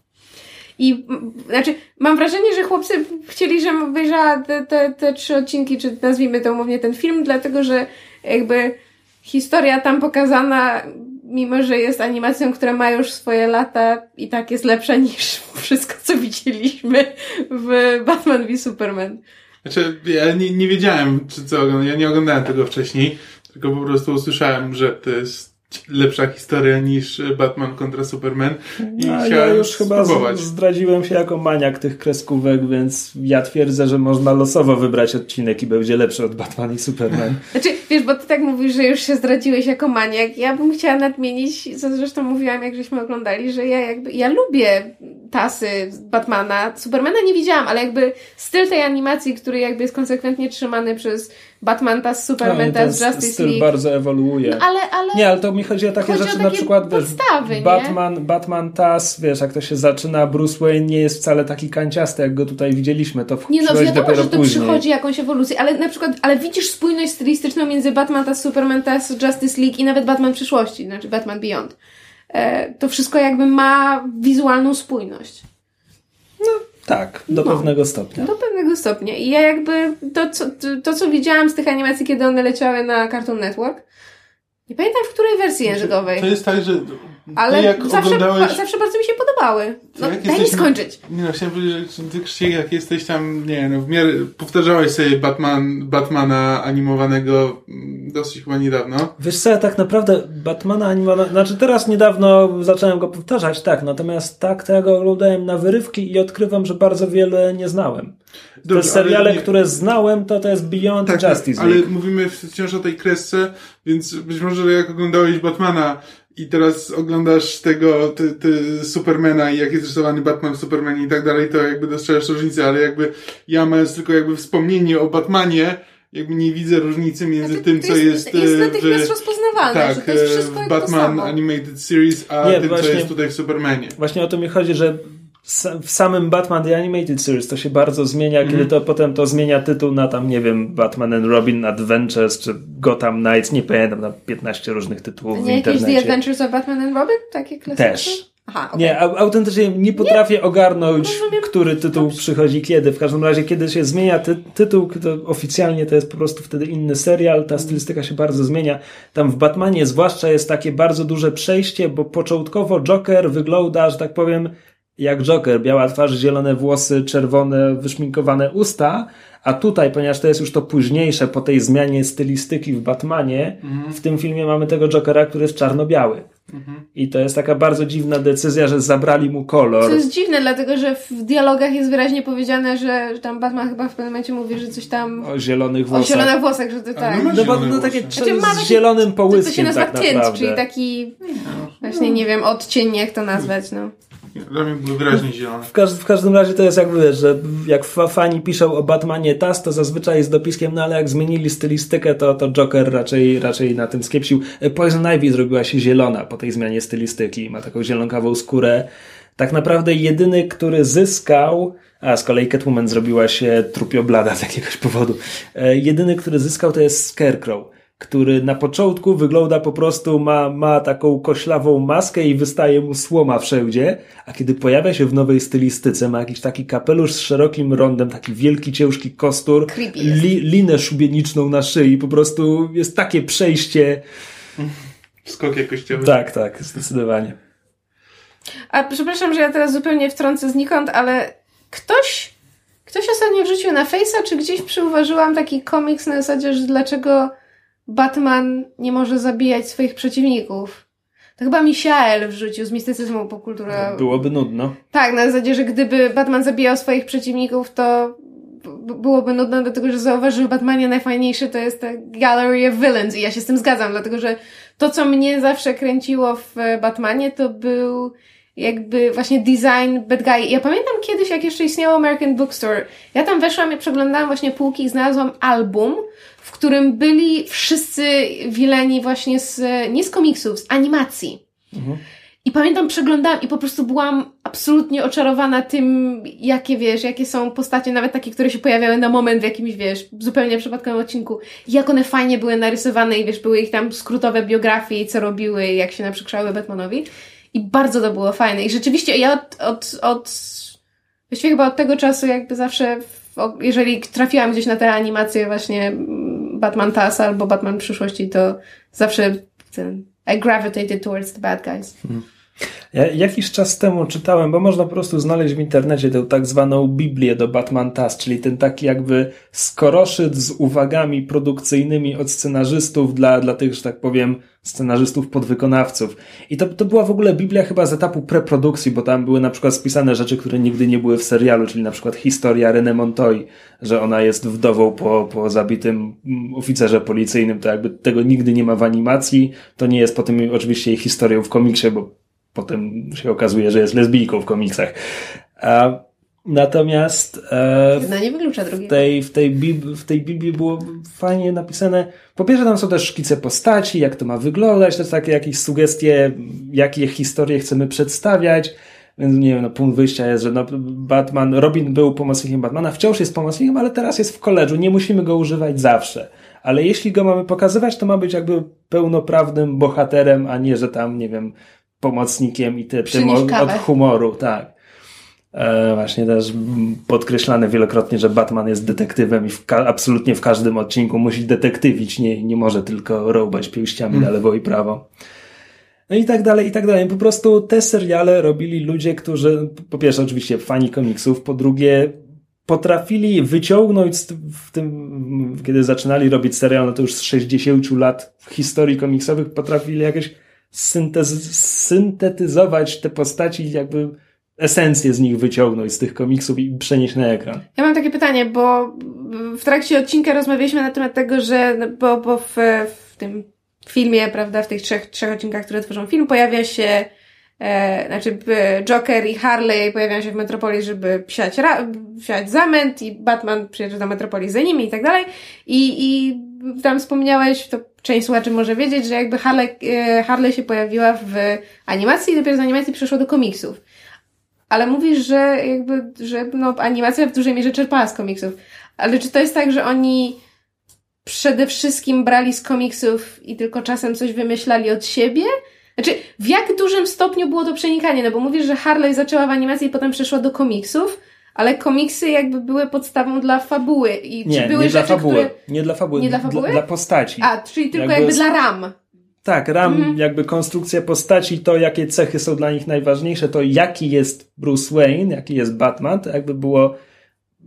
I znaczy, mam wrażenie, że chłopcy chcieli, żebym obejrzała te, te, te trzy odcinki, czy nazwijmy to umownie ten film, dlatego że jakby historia tam pokazana, mimo że jest animacją, która ma już swoje lata, i tak jest lepsza niż [LAUGHS] wszystko, co widzieliśmy w Batman v Superman. Znaczy, ja nie, nie wiedziałem, czy co, ja nie oglądałem tego wcześniej, tylko po prostu usłyszałem, że to jest lepsza historia niż Batman kontra Superman. I no, ja już chyba zdradziłem się jako maniak tych kreskówek, więc ja twierdzę, że można losowo wybrać odcinek i będzie lepszy od Batman i Superman. [LAUGHS] Znaczy, wiesz, bo ty tak mówisz, że już się zdradziłeś jako maniak. Ja bym chciała nadmienić, co zresztą mówiłam, jak żeśmy oglądali, że ja jakby, ja lubię tasy Batmana. Supermana nie widziałam, ale jakby styl tej animacji, który jakby jest konsekwentnie trzymany przez Batman tas, Superman no, tas, Justice styl League. bardzo ewoluuje. No, ale, ale... Nie, ale to mi chodzi o takie chodzi rzeczy, o takie na przykład podstawy, wiesz, Batman? Batman tas, wiesz, jak to się zaczyna, Bruce Wayne nie jest wcale taki kanciasty, jak go tutaj widzieliśmy, to Nie no, wiadomo, dopiero że to później. przychodzi jakąś ewolucję, ale na przykład, ale widzisz spójność stylistyczną między Batman tas, Superman tas, Justice League i nawet Batman przyszłości, znaczy Batman Beyond. E, to wszystko jakby ma wizualną spójność. No, tak, do no, pewnego stopnia. Do pewnego stopnia. I ja jakby to co, to, co widziałam z tych animacji, kiedy one leciały na Cartoon Network, nie pamiętam w której wersji językowej. To jest tak, że ale jak zawsze, oglądałeś... zawsze bardzo mi się podobały. No, daj jesteś... mi skończyć. Nie no, chciałem powiedzieć, że ty Krzysiek, jak jesteś tam, nie no, w miarę, powtarzałeś sobie Batman, Batmana animowanego mm, dosyć chyba niedawno. Wiesz co, ja tak naprawdę Batmana animowanego, znaczy teraz niedawno zacząłem go powtarzać, tak, natomiast tak, to ja go oglądałem na wyrywki i odkrywam, że bardzo wiele nie znałem. Dobrze, Te seriale, nie... które znałem, to to jest Beyond tak, Justice Ale mówimy wciąż o tej kresce, więc być może jak oglądałeś Batmana i teraz oglądasz tego ty, ty Supermana i jak jest rysowany Batman, Superman i tak dalej, to jakby dostrzegasz różnicę, ale jakby ja mając tylko jakby wspomnienie o Batmanie, jakby nie widzę różnicy między znaczy, tym, co jest, jest, jest natychmiast rozpoznawalne, tak, że to jest wszystko Batman Animated Series, a nie, tym, właśnie, co jest tutaj w Supermanie. Właśnie o to mi chodzi, że w samym Batman The Animated Series to się bardzo zmienia, mm. kiedy to potem to zmienia tytuł na tam, nie wiem, Batman and Robin Adventures, czy Gotham Knights, nie pamiętam, na 15 różnych tytułów nie w internecie. Nie jakieś The Adventures of Batman and Robin? Takie klasyczne? Też. Aha, okay. Nie, autentycznie nie potrafię nie? ogarnąć, Rozumiem. który tytuł Dobrze. przychodzi kiedy. W każdym razie, kiedy się zmienia ty tytuł, to oficjalnie to jest po prostu wtedy inny serial, ta stylistyka się bardzo zmienia. Tam w Batmanie zwłaszcza jest takie bardzo duże przejście, bo początkowo Joker wygląda, że tak powiem, jak Joker, biała twarz, zielone włosy, czerwone, wyszminkowane usta, a tutaj, ponieważ to jest już to późniejsze, po tej zmianie stylistyki w Batmanie, mhm. w tym filmie mamy tego Jokera, który jest czarno-biały. Mhm. I to jest taka bardzo dziwna decyzja, że zabrali mu kolor. To jest dziwne, dlatego że w dialogach jest wyraźnie powiedziane, że tam Batman chyba w pewnym momencie mówi, że coś tam... O zielonych włosach. O zielonych włosach, że to tak. No, bo, no takie znaczy, z zielonym połyskiem To, się nazywa tak tint, czyli taki właśnie, nie wiem, odcień, jak to nazwać, no. Dla mnie były wyraźnie zielone. W, w każdym razie to jest jak wiesz, że jak fani piszą o Batmanie TAS, to zazwyczaj jest dopiskiem, no ale jak zmienili stylistykę, to, to Joker raczej, raczej na tym skiepsił. Poison Ivy zrobiła się zielona po tej zmianie stylistyki. Ma taką zielonkawą skórę. Tak naprawdę jedyny, który zyskał, a z kolei Catwoman zrobiła się trupioblada z jakiegoś powodu. E, jedyny, który zyskał to jest Scarecrow który na początku wygląda po prostu, ma, ma taką koślawą maskę i wystaje mu słoma wszędzie, a kiedy pojawia się w nowej stylistyce, ma jakiś taki kapelusz z szerokim rondem, taki wielki, ciężki kostur, li, linę szubieniczną na szyi, po prostu jest takie przejście. Skok jakościowy. Tak, tak, zdecydowanie. A przepraszam, że ja teraz zupełnie wtrącę znikąd, ale ktoś, ktoś ostatnio wrzucił na Face'a, czy gdzieś przyuważyłam taki komiks na zasadzie, że dlaczego Batman nie może zabijać swoich przeciwników. To chyba Michael wrzucił z mistycyzmu popkultura. Byłoby nudno. Tak, na zasadzie, że gdyby Batman zabijał swoich przeciwników, to byłoby nudno, dlatego że zauważył, że w Batmanie najfajniejszy to jest ta Gallery of Villains i ja się z tym zgadzam, dlatego że to, co mnie zawsze kręciło w Batmanie, to był jakby właśnie design bad guy. Ja pamiętam kiedyś, jak jeszcze istniało American Bookstore, ja tam weszłam, ja przeglądałam właśnie półki i znalazłam album, w którym byli wszyscy wileni właśnie z, nie z komiksów, z animacji. Mhm. I pamiętam, przeglądałam i po prostu byłam absolutnie oczarowana tym, jakie wiesz, jakie są postacie, nawet takie, które się pojawiały na moment w jakimś, wiesz, zupełnie przypadkowym odcinku. Jak one fajnie były narysowane i wiesz, były ich tam skrótowe biografie i co robiły, jak się naprzykrzały Batmanowi. I bardzo to było fajne. I rzeczywiście ja od, od, od właściwie chyba od tego czasu jakby zawsze, jeżeli trafiłam gdzieś na te animacje właśnie Batman TAS albo Batman przyszłości, to zawsze ten, I gravitated towards the bad guys. Hmm. Ja jakiś czas temu czytałem, bo można po prostu znaleźć w internecie tę tak zwaną Biblię do Batman Task, czyli ten taki jakby skoroszyt z uwagami produkcyjnymi od scenarzystów dla, dla tych, że tak powiem, scenarzystów podwykonawców. I to, to była w ogóle Biblia chyba z etapu preprodukcji, bo tam były na przykład spisane rzeczy, które nigdy nie były w serialu, czyli na przykład historia René Montoy, że ona jest wdową po, po zabitym oficerze policyjnym, to jakby tego nigdy nie ma w animacji, to nie jest potem oczywiście jej historią w komiksie, bo potem się okazuje, że jest lesbijką w komiksach. A, natomiast e, no nie wyklucza drugiego. W tej, w, tej Bib- w tej Biblii było fajnie napisane. Po pierwsze, tam są też szkice postaci, jak to ma wyglądać, też takie jakieś sugestie, jakie historie chcemy przedstawiać. Więc nie wiem, no, punkt wyjścia jest, że no, Batman, Robin był pomocnikiem Batmana, wciąż jest pomocnikiem, ale teraz jest w koledżu, nie musimy go używać zawsze. Ale jeśli go mamy pokazywać, to ma być jakby pełnoprawnym bohaterem, a nie, że tam, nie wiem, pomocnikiem i ty, tym od, od humoru, tak. E, właśnie też podkreślane wielokrotnie, że Batman jest detektywem i w absolutnie w każdym odcinku musi detektywić, nie, nie może tylko rołbać pięściami mm. na lewo i prawo. No i tak dalej, i tak dalej. Po prostu te seriale robili ludzie, którzy, po pierwsze oczywiście fani komiksów, po drugie potrafili wyciągnąć w tym, kiedy zaczynali robić serial, no to już z 60 lat w historii komiksowych potrafili jakieś syntez, syntetyzować te postaci, jakby esencję z nich wyciągnąć, z tych komiksów i przenieść na ekran. Ja mam takie pytanie, bo w trakcie odcinka rozmawialiśmy na temat tego, że bo, bo w, w tym filmie, prawda, w tych trzech, trzech odcinkach, które tworzą film, pojawia się e, znaczy Joker i Harley pojawiają się w Metropolis, żeby siać, ra, siać zamęt i Batman przyjeżdża do Metropolis za nimi i tak dalej. I, i tam wspomniałeś, to część słuchaczy może wiedzieć, że jakby Harley, e, Harley się pojawiła w animacji i dopiero z animacji przeszło do komiksów. Ale mówisz, że jakby, że no, animacja w dużej mierze czerpała z komiksów. Ale czy to jest tak, że oni przede wszystkim brali z komiksów i tylko czasem coś wymyślali od siebie? Znaczy, w jak dużym stopniu było to przenikanie? No bo mówisz, że Harley zaczęła w animacji i potem przeszła do komiksów, ale komiksy jakby były podstawą dla fabuły. I nie, czy były nie rzeczy, dla fabuły. Które... Nie dla fabuły. Nie dla fabuły? Dla, dla postaci. A, czyli tylko jakby, jakby dla ram. Tak, ram, mhm. jakby konstrukcja postaci, to jakie cechy są dla nich najważniejsze, to jaki jest Bruce Wayne, jaki jest Batman, to jakby było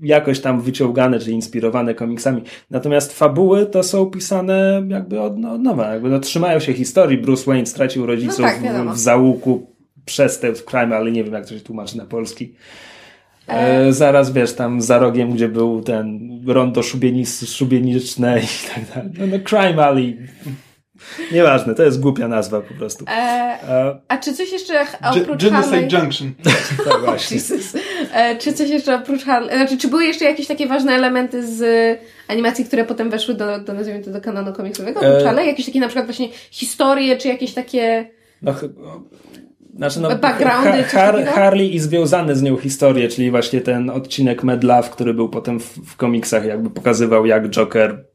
jakoś tam wyciągane czy inspirowane komiksami. Natomiast fabuły to są pisane jakby od, no, od nowa, jakby no, trzymają się historii. Bruce Wayne stracił rodziców no tak, w, w załuku przestępstw, crime, ale nie wiem jak to się tłumaczy na polski. E. Zaraz wiesz, tam za rogiem, gdzie był ten rondo szubieniczne i tak dalej. No, no Crime Alley. Nieważne, to jest głupia nazwa po prostu. E, e, a czy coś jeszcze oprócz Genocide Junction. [LAUGHS] tak właśnie. E, czy coś jeszcze oprócz Harley, znaczy czy były jeszcze jakieś takie ważne elementy z animacji, które potem weszły do, do nazwijmy to, do kanonu komiksowego oprócz e, Harley? Jakieś takie na przykład właśnie historie, czy jakieś takie... No, znaczy no, Backgroundy, Har Harley i związane z nią historie, czyli właśnie ten odcinek Mad Love, który był potem w, w komiksach, jakby pokazywał jak Joker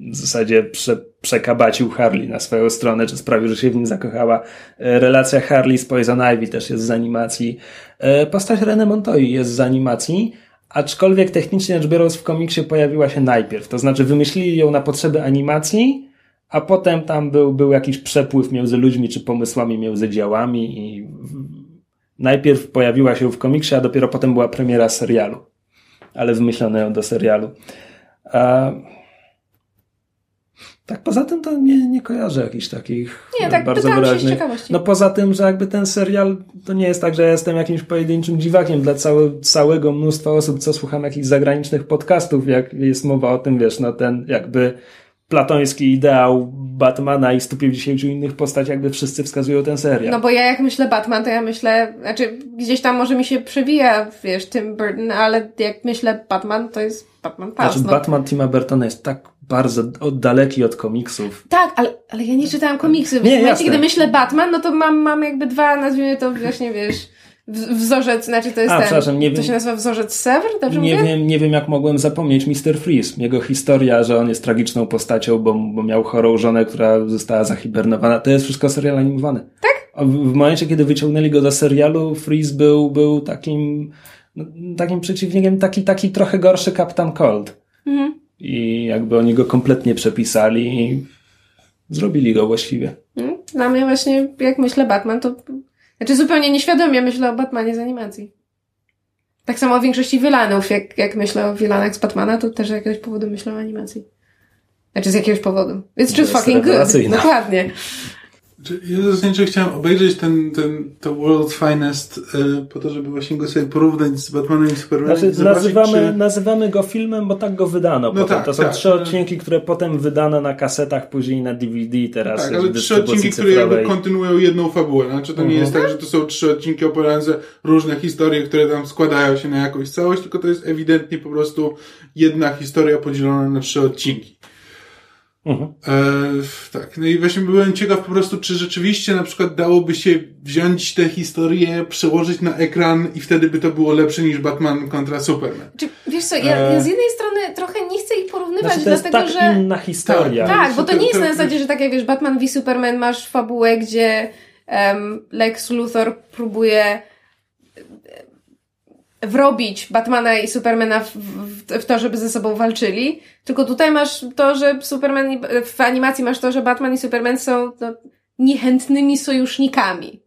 w zasadzie prze, przekabacił Harley na swoją stronę, czy sprawił, że się w nim zakochała. E, relacja Harley z Poison Ivy też jest z animacji. E, postać René Montoya jest z animacji, aczkolwiek technicznie rzecz biorąc w komiksie pojawiła się najpierw. To znaczy wymyślili ją na potrzeby animacji, a potem tam był, był jakiś przepływ między ludźmi czy pomysłami między działami i najpierw pojawiła się w komiksie, a dopiero potem była premiera serialu. Ale wymyślono ją do serialu. A tak, poza tym to nie, nie kojarzę jakichś takich nie, tak, bardzo wyraźnych. No poza tym, że jakby ten serial to nie jest tak, że ja jestem jakimś pojedynczym dziwakiem dla całe, całego mnóstwa osób, co słucham jakichś zagranicznych podcastów, jak jest mowa o tym, wiesz, no ten jakby platoński ideał Batmana i 150 innych postaci, jakby wszyscy wskazują ten serial. No bo ja jak myślę Batman, to ja myślę, znaczy gdzieś tam może mi się przewija, wiesz, Tim Burton, ale jak myślę Batman, to jest Batman Pass. Znaczy no. Batman Tima Burtona jest tak bardzo daleki od komiksów. Tak, ale, ale ja nie czytałam komiksów. Nie, w momencie, kiedy myślę Batman, no to mam, mam jakby dwa, nazwijmy to właśnie, wiesz, wzorzec, znaczy to jest A, ten, przepraszam, nie to wiem, się nazywa wzorzec Sever, dobrze nie mówię? Wiem, nie wiem, jak mogłem zapomnieć Mr. Freeze. Jego historia, że on jest tragiczną postacią, bo, bo miał chorą żonę, która została zahibernowana. To jest wszystko serial animowany. Tak? W, w momencie, kiedy wyciągnęli go do serialu, Freeze był, był takim, no, takim przeciwnikiem, taki, taki trochę gorszy Captain Cold. Mhm i jakby oni go kompletnie przepisali i zrobili go właściwie. Hmm? Dla mnie właśnie, jak myślę Batman, to znaczy zupełnie nieświadomie myślę o Batmanie z animacji. Tak samo o większości wilanów, jak, jak myślę o wilanach z Batmana, to też z jakiegoś powodu myślę o animacji. Znaczy z jakiegoś powodu. It's just fucking good. Dokładnie. Ja zasadniczo chciałem obejrzeć ten, ten, to World's Finest y, po to, żeby właśnie go sobie porównać z Batmanem i Supermanem. Znaczy, nazywamy, czy... nazywamy go filmem, bo tak go wydano no potem. Tak, to są tak, trzy odcinki, które potem wydano na kasetach, później na DVD, teraz Tak, ale trzy odcinki, cyfrowej. które jakby kontynuują jedną fabułę. Znaczy to nie jest mhm. tak, że to są trzy odcinki opowiadające różne historie, które tam składają się na jakąś całość, tylko to jest ewidentnie po prostu jedna historia podzielona na trzy odcinki. Mhm. E, tak, no i właśnie byłem ciekaw po prostu, czy rzeczywiście na przykład dałoby się wziąć tę historię, przełożyć na ekran i wtedy by to było lepsze niż Batman kontra Superman. Czy, wiesz co, ja, ja z jednej strony trochę nie chcę ich porównywać, znaczy, to dlatego jest tak że... inna historia. Tak, tak bo to nie jest na zasadzie, że tak jak wiesz, Batman v Superman masz fabułę, gdzie um, Lex Luthor próbuje wrobić Batmana i Supermana w, w, w, to, żeby ze sobą walczyli. Tylko tutaj masz to, że Superman, w animacji masz to, że Batman i Superman są no, niechętnymi sojusznikami.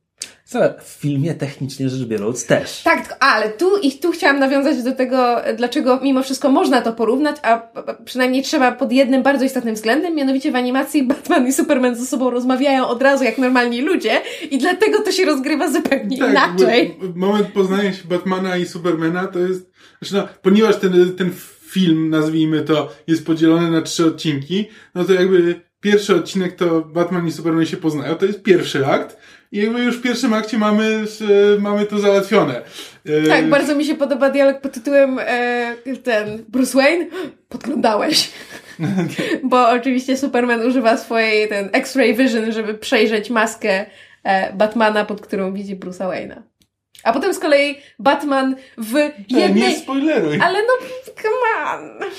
W filmie technicznie rzecz biorąc też. Tak, ale tu i tu chciałam nawiązać do tego, dlaczego mimo wszystko można to porównać, a przynajmniej trzeba pod jednym bardzo istotnym względem, mianowicie w animacji Batman i Superman ze sobą rozmawiają od razu jak normalni ludzie i dlatego to się rozgrywa zupełnie tak, inaczej. Moment poznania się Batmana i Supermana to jest, znaczy no, ponieważ ten, ten film, nazwijmy to, jest podzielony na trzy odcinki, no to jakby pierwszy odcinek to Batman i Superman się poznają, to jest pierwszy akt, i jakby już w pierwszym akcie mamy, mamy to załatwione. E, tak, bardzo mi się podoba dialog pod tytułem e, ten Bruce Wayne, [GASPS] podglądałeś. [LAUGHS] [LAUGHS] Bo oczywiście Superman używa swojej ten X-ray vision, żeby przejrzeć maskę e, Batmana, pod którą widzi Bruce'a Wayne'a. A potem z kolei Batman w jednej... Nie, nie spoileruj. Ale no, come on.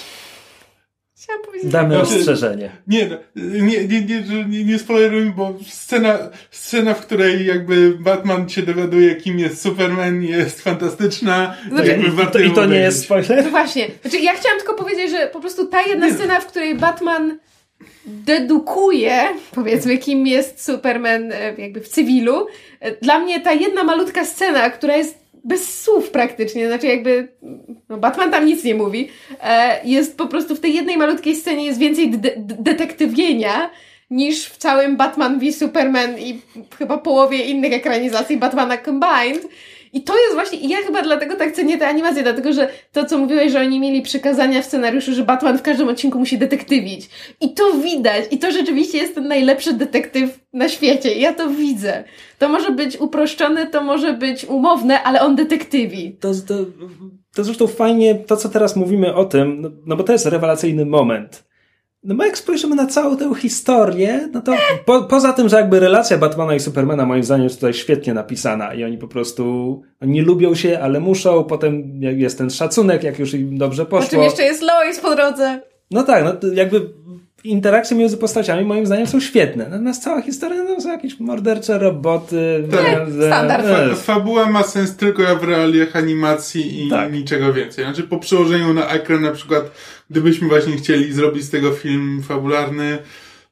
Chciałam powiedzieć. Damy znaczy, ostrzeżenie. Nie, nie, nie, nie, nie, nie spoilerujmy, bo scena, scena, w której jakby Batman się dowiaduje, kim jest Superman, jest fantastyczna. Znaczy, jakby i, to, I to nie jest spoiler? No właśnie. Znaczy, ja chciałam tylko powiedzieć, że po prostu ta jedna nie. scena, w której Batman dedukuje, powiedzmy, kim jest Superman e, jakby w cywilu. E, dla mnie ta jedna malutka scena, która jest bez słów praktycznie, znaczy jakby no Batman tam nic nie mówi, e, jest po prostu w tej jednej malutkiej scenie jest więcej de detektywienia niż w całym Batman v Superman i chyba połowie innych ekranizacji Batmana combined. I to jest właśnie, ja chyba dlatego tak cenię te animacje, dlatego że to, co mówiłeś, że oni mieli przykazania w scenariuszu, że Batman w każdym odcinku musi detektywić. I to widać. I to rzeczywiście jest ten najlepszy detektyw na świecie. Ja to widzę. To może być uproszczone, to może być umowne, ale on detektywi. To, to, to zresztą fajnie, to co teraz mówimy o tym, no, no bo to jest rewelacyjny moment no bo jak spojrzymy na całą tę historię, no to po, poza tym, że jakby relacja Batmana i Supermana moim zdaniem jest tutaj świetnie napisana i oni po prostu nie lubią się, ale muszą, potem jest ten szacunek, jak już im dobrze poszło. czym jeszcze jest Lois po drodze. No tak, no jakby interakcje między postaciami moim zdaniem są świetne. Natomiast cała historia no, są jakieś mordercze roboty. Tak, standard. Fa fabuła ma sens tylko w realiach animacji i tak. niczego więcej. Znaczy po przełożeniu na ekran na przykład, gdybyśmy właśnie chcieli zrobić z tego film fabularny,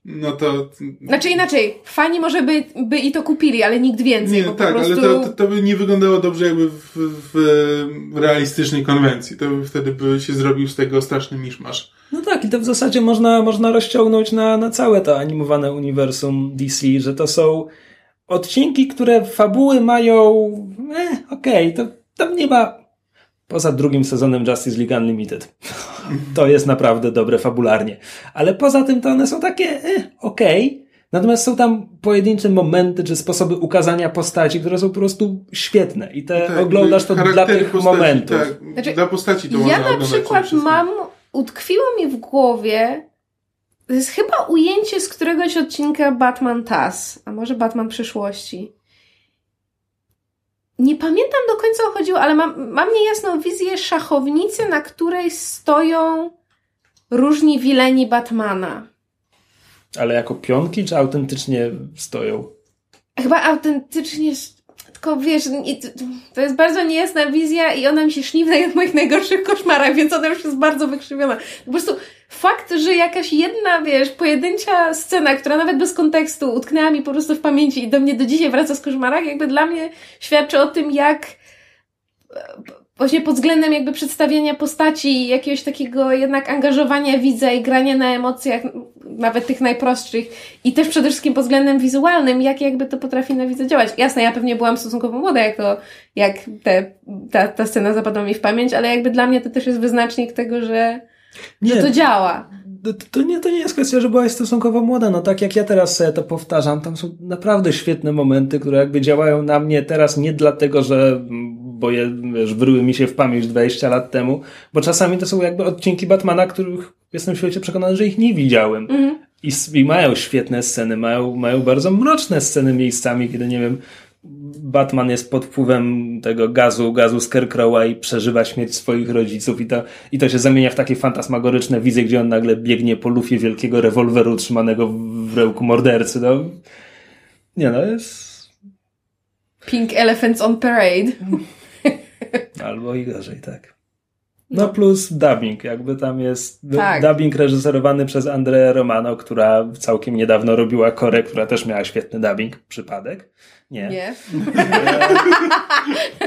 no to... Znaczy inaczej, fani może by, by i to kupili, ale nikt więcej. Nie, tak, prostu... ale to, to, to, by nie wyglądało dobrze jakby w, w realistycznej konwencji. To by wtedy by się zrobił z tego straszny miszmasz. No tak, i to w zasadzie można, można rozciągnąć na, na całe to animowane uniwersum DC, że to są odcinki, które fabuły mają, eh, okej, okay, to tam nie ma poza drugim sezonem Justice League Unlimited. To jest naprawdę dobre fabularnie. Ale poza tym to one są takie, eh, okej. Okay. Natomiast są tam pojedyncze momenty czy sposoby ukazania postaci, które są po prostu świetne i te tak, oglądasz to dla tych postaci, momentów. Tak, znaczy, dla postaci to Ja na przykład mam utkwiło mi w głowie, to jest chyba ujęcie z któregoś odcinka Batman TAS, a może Batman przyszłości. Nie pamiętam do końca o chodziło, ale mam, mam niejasną wizję szachownicy, na której stoją różni wileni Batmana. Ale jako pionki, czy autentycznie stoją? Chyba autentycznie tylko wiesz, to jest bardzo niejasna wizja i ona mi się śni w moich najgorszych koszmarach, więc ona już jest bardzo wykrzywiona. Po prostu fakt, że jakaś jedna, wiesz, pojedyncza scena, która nawet bez kontekstu utknęła mi po prostu w pamięci i do mnie do dzisiaj wraca z koszmarach, jakby dla mnie świadczy o tym, jak właśnie pod względem jakby przedstawienia postaci, jakiegoś takiego jednak angażowania widza i grania na emocjach, nawet tych najprostszych i też przede wszystkim pod względem wizualnym, jak jakby to potrafi na widza działać. Jasne, ja pewnie byłam stosunkowo młoda, jak to, jak te, ta, ta scena zapadła mi w pamięć, ale jakby dla mnie to też jest wyznacznik tego, że, nie, że to działa. To, to, nie, to nie jest kwestia, że byłaś stosunkowo młoda. No tak jak ja teraz to powtarzam, tam są naprawdę świetne momenty, które jakby działają na mnie teraz nie dlatego, że bo je, wiesz, wryły mi się w pamięć 20 lat temu, bo czasami to są jakby odcinki Batmana, których jestem w świecie przekonany, że ich nie widziałem. Mhm. I, I mają świetne sceny, mają, mają bardzo mroczne sceny miejscami, kiedy nie wiem, Batman jest pod wpływem tego gazu, gazu Scarecrowa i przeżywa śmierć swoich rodziców i to, i to się zamienia w takie fantasmagoryczne wizje, gdzie on nagle biegnie po lufie wielkiego rewolweru trzymanego w rełku mordercy. No. Nie no, jest... Pink Elephants on Parade. [LAUGHS] Albo i gorzej, tak. No plus dubbing, jakby tam jest Tak. dubbing reżyserowany przez Andrę Romano, która całkiem niedawno robiła Korę, która też miała świetny dubbing. Przypadek? Nie. Nie?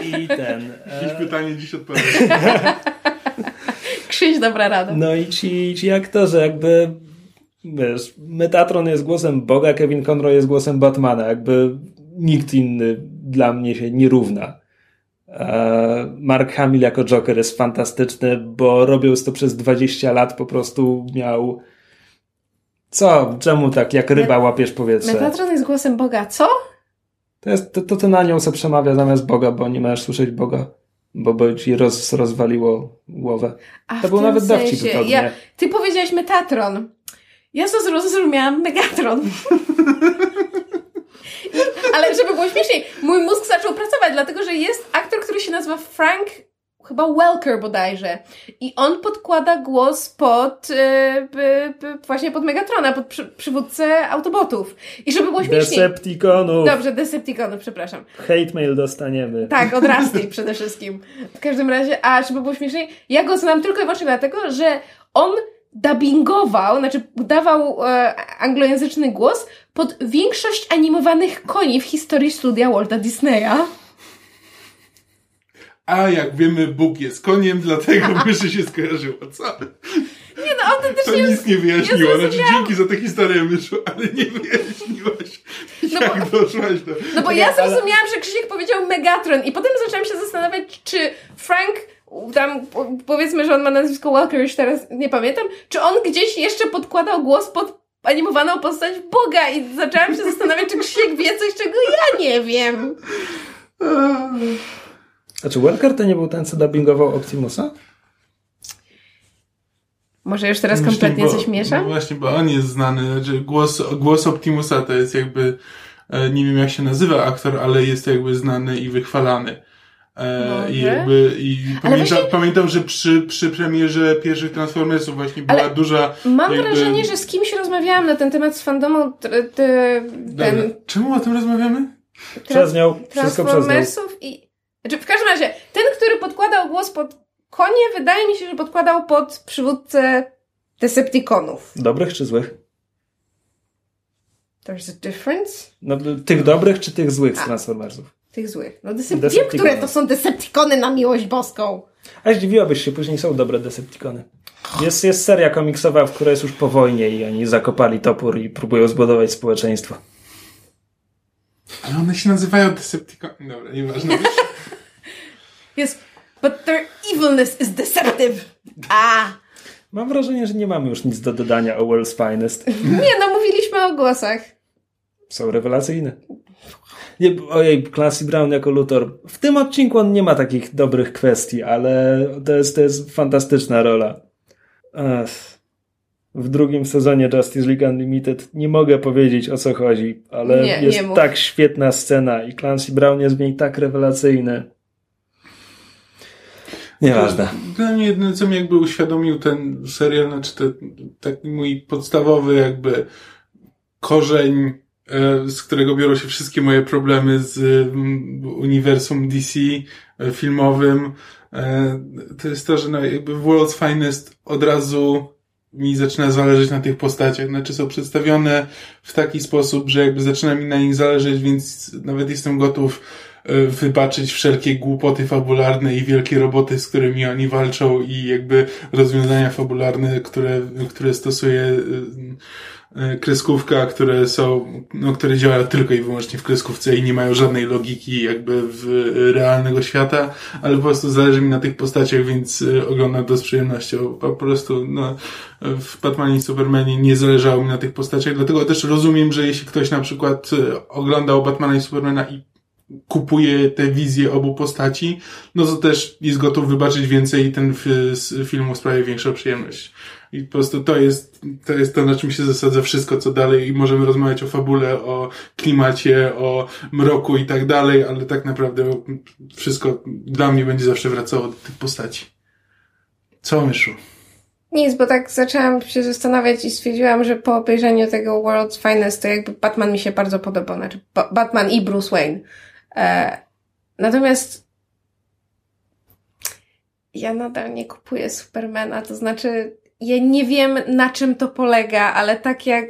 [LAUGHS] I ten... Jakieś E, pytanie dziś odpowiem. [LAUGHS] Krzyś, dobra rada. no i ci, ci aktorzy jakby wiesz, Metatron jest głosem Boga, Kevin Conroy jest głosem Batmana, jakby nikt inny dla mnie się nie równa. E, Mark Hamill jako Joker jest fantastyczny, bo robiąc to przez 20 lat po prostu miał co? Czemu tak jak ryba łapiesz powietrze? Metatron jest głosem Boga. Co? To, jest, to, to ten anioł se przemawia zamiast Boga, bo nie możesz słyszeć Boga, bo by ci roz, rozwaliło głowę. A To był nawet dowcip sensie. pewnie. Ja, ty powiedziałeś Metatron. Ja to zrozumiałam Megatron. [LAUGHS] Ale żeby było śmieszniej, mój mózg zaczął pracować, dlatego że jest aktor, który się nazywa Frank chyba Welker bodajże. I on podkłada głos pod e, właśnie pod Megatrona, pod przy, przywódcę Autobotów. I żeby było śmieszniej. Decepticonów! Dobrze, Decepticonów, przepraszam. Hate mail dostaniemy. Tak, od [LAUGHS] Rusty przede wszystkim. W każdym razie, a żeby było śmieszniej, ja go znam tylko i wyłącznie dlatego, że on dubbingował, znaczy dawał e, anglojęzyczny głos pod większość animowanych koni w historii studia Walta Disneya. A jak wiemy, Bóg jest koniem, dlatego [LAUGHS] myszy się skojarzyło, co? Nie no, To autentycznie... nic nie wyjaśniło. ja Znaczy, dzięki za tę historię, myszu, ale nie wyjaśniłaś, No jak doszłaś do... No bo ja ale- zrozumiałam, że Krzysiek powiedział Megatron i potem zaczęłam się zastanawiać, czy Frank, tam po- powiedzmy, że on ma nazwisko Walker, już teraz nie pamiętam, czy on gdzieś jeszcze podkładał głos pod animowaną postać Boga i zaczęłam się zastanawiać, czy Krzysiek wie coś, czego ja nie wiem. Znaczy, Welker to nie był ten, co dubbingował Optimusa? Może już teraz Właśnie, kompletnie bo- coś mieszam? No właśnie, bo on jest znany. Znaczy, głos, głos Optimusa to jest jakby, e, nie wiem jak się nazywa aktor, ale jest jakby znany i wychwalany. E, Może? I jakby, i pamiętam, właśnie- pamiętam, że przy, przy premierze pierwszych Transformersów właśnie była Ale duża... Mam jakby- wrażenie, że z kimś rozmawiałam na ten temat z fandomą ten Czemu o tym rozmawiamy? Przez nią, wszystko przez nią. Transformersów i... Znaczy, w każdym razie, ten, który podkładał głos pod konie, wydaje mi się, że podkładał pod przywódcę Decepticonów. Dobrych czy złych? There's a difference? No, tych dobrych czy tych złych z Transformersów? Tych złych. No, Decep- wiem, które to są Decepticony na miłość boską. A zdziwiłabyś się, później są dobre Decepticony. Jest, jest seria komiksowa, w której jest już po wojnie i oni zakopali topór i próbują zbudować społeczeństwo. Ale one się nazywają Decepticon... Dobra, nieważne. [LAUGHS] Yes, but their evilness is deceptive. A! Mam wrażenie, że nie mamy już nic do dodania o World's Finest. Nie, no mówiliśmy o głosach. Są rewelacyjne. Nie, ojej, Clancy Brown jako Luthor. W tym odcinku on nie ma takich dobrych kwestii, ale to jest, to jest fantastyczna rola. Ech. W drugim sezonie Justice League Unlimited nie mogę powiedzieć o co chodzi, ale Nie, jest nie tak świetna scena i Clancy Brown jest w niej tak rewelacyjny. Nieważne. Dla mnie jedyne, co mi jakby uświadomił ten serial, znaczy te, taki mój podstawowy jakby korzeń, e, z którego biorą się wszystkie moje problemy z mm, uniwersum DC e, filmowym, e, to jest to, że no, jakby World's Finest od razu mi zaczyna zależeć na tych postaciach. Znaczy są przedstawione w taki sposób, że jakby zaczyna mi na nich zależeć, więc nawet jestem gotów wybaczyć wszelkie głupoty fabularne i wielkie roboty, z którymi oni walczą i jakby rozwiązania fabularne, które, które stosuje e, e, kreskówka, które są, no, które działają tylko i wyłącznie w kreskówce i nie mają żadnej logiki jakby w e, realnego świata, ale po prostu zależy mi na tych postaciach, więc e, oglądam to z przyjemnością. Po prostu, no, w Batmanie i Supermanie nie zależało mi na tych postaciach, dlatego też rozumiem, że jeśli ktoś na przykład e, oglądał Batmana i Supermana i kupuje te wizje obu postaci, no to też jest gotów wybaczyć więcej i ten f- z filmu sprawia większą przyjemność. I po prostu to jest, to jest to, na czym się zasadza wszystko, co dalej i możemy rozmawiać o fabule, o klimacie, o mroku i tak dalej, ale tak naprawdę wszystko dla mnie będzie zawsze wracało do tych postaci. Co, Myszu? Nic, bo tak zaczęłam się zastanawiać i stwierdziłam, że po obejrzeniu tego World's Finest to jakby Batman mi się bardzo podobał. Znaczy ba- Batman i Bruce Wayne. E, natomiast ja nadal nie kupuję Supermana, to znaczy ja nie wiem na czym to polega, ale tak jak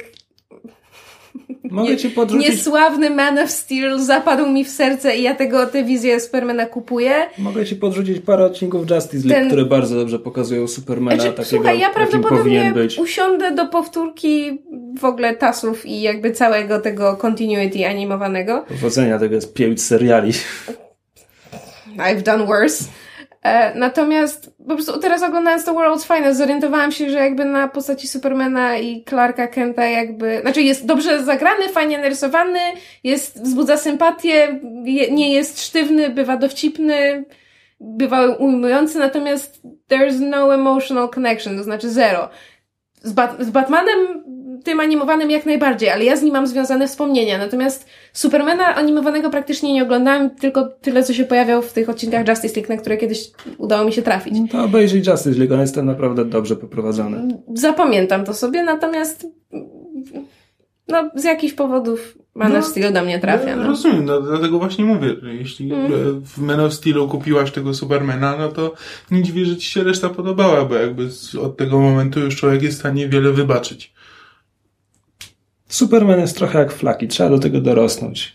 Mogę ci podrzucić... Niesławny Man of Steel zapadł mi w serce i ja tego tę wizję Supermana kupuję. Mogę ci podrzucić parę odcinków Justice League, Ten... które bardzo dobrze pokazują Supermana znaczy, takiego, Słuchaj, ja prawdopodobnie usiądę do powtórki w ogóle tasów i jakby całego tego continuity animowanego. Powodzenia tego jest pięć seriali. I've done worse. E, natomiast po prostu teraz oglądając The World's Finest zorientowałam się, że jakby na postaci Supermana i Clarka Kenta jakby, znaczy jest dobrze zagrany, fajnie narysowany, jest, wzbudza sympatię, je, nie jest sztywny, bywa dowcipny, bywa ujmujący, natomiast there's no emotional connection, to znaczy zero. Z, z Batmanem tym animowanym jak najbardziej, ale ja z nim mam związane wspomnienia. Natomiast Supermana animowanego praktycznie nie oglądałam, tylko tyle, co się pojawiał w tych odcinkach Justice League, na które kiedyś udało mi się trafić. No to obejrzyj Justice League, on jest tam naprawdę dobrze poprowadzony. Zapamiętam to sobie, natomiast no, z jakichś powodów Man no, of Steel do mnie trafia. No. Rozumiem, no, dlatego właśnie mówię, że jeśli mm. w Man of Steelu kupiłaś tego Supermana, no to nie dziwię, że ci się reszta podobała, bo jakby od tego momentu już człowiek jest w stanie wiele wybaczyć. Superman jest trochę jak flaki, trzeba do tego dorosnąć.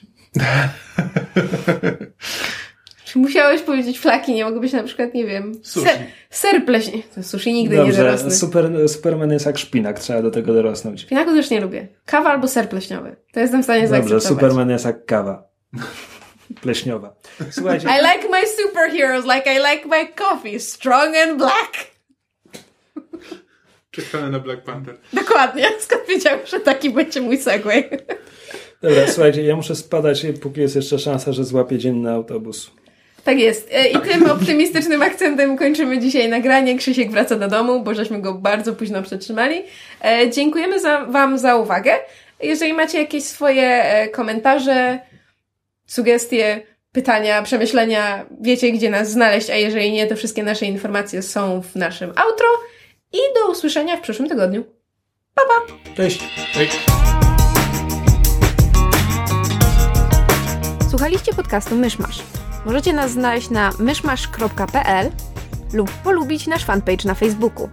Czy musiałeś powiedzieć flaki? Nie mogę być na przykład, nie wiem, sushi. ser, ser pleśni. Sushi nigdy Dobrze, nie dorosnę. Super, Superman jest jak szpinak, trzeba do tego dorosnąć. Szpinaku też nie lubię. Kawa albo ser pleśniowy. To jestem w stanie Dobrze, zaakceptować. Dobrze, Superman jest jak kawa. Pleśniowa. Słuchajcie. I like my superheroes like I like my coffee, strong and black. Czekamy na Black Panther. Dokładnie. Skąd wiedziałem, że taki będzie mój segway? Dobra, słuchajcie, ja muszę spadać, póki jest jeszcze szansa, że złapię dzienny autobus. Tak jest. E, I tym optymistycznym akcentem kończymy dzisiaj nagranie. Krzysiek wraca do domu, bo żeśmy go bardzo późno przetrzymali. E, dziękujemy za, Wam za uwagę. Jeżeli macie jakieś swoje e, komentarze, sugestie, pytania, przemyślenia, wiecie gdzie nas znaleźć, a jeżeli nie, to wszystkie nasze informacje są w naszym outro i do usłyszenia w przyszłym tygodniu. Pa, pa! Cześć! Cześć. Słuchaliście podcastu Myszmasz. Możecie nas znaleźć na myszmasz.pl lub polubić nasz fanpage na Facebooku.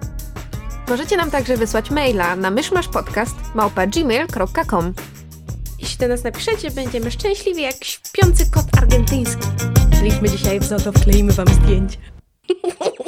Możecie nam także wysłać maila na myszmaszpodcast.gmail.com Jeśli do nas napiszecie, będziemy szczęśliwi jak śpiący kot argentyński. Byliśmy dzisiaj w Zoto, wkleimy wam zdjęcie. [LAUGHS]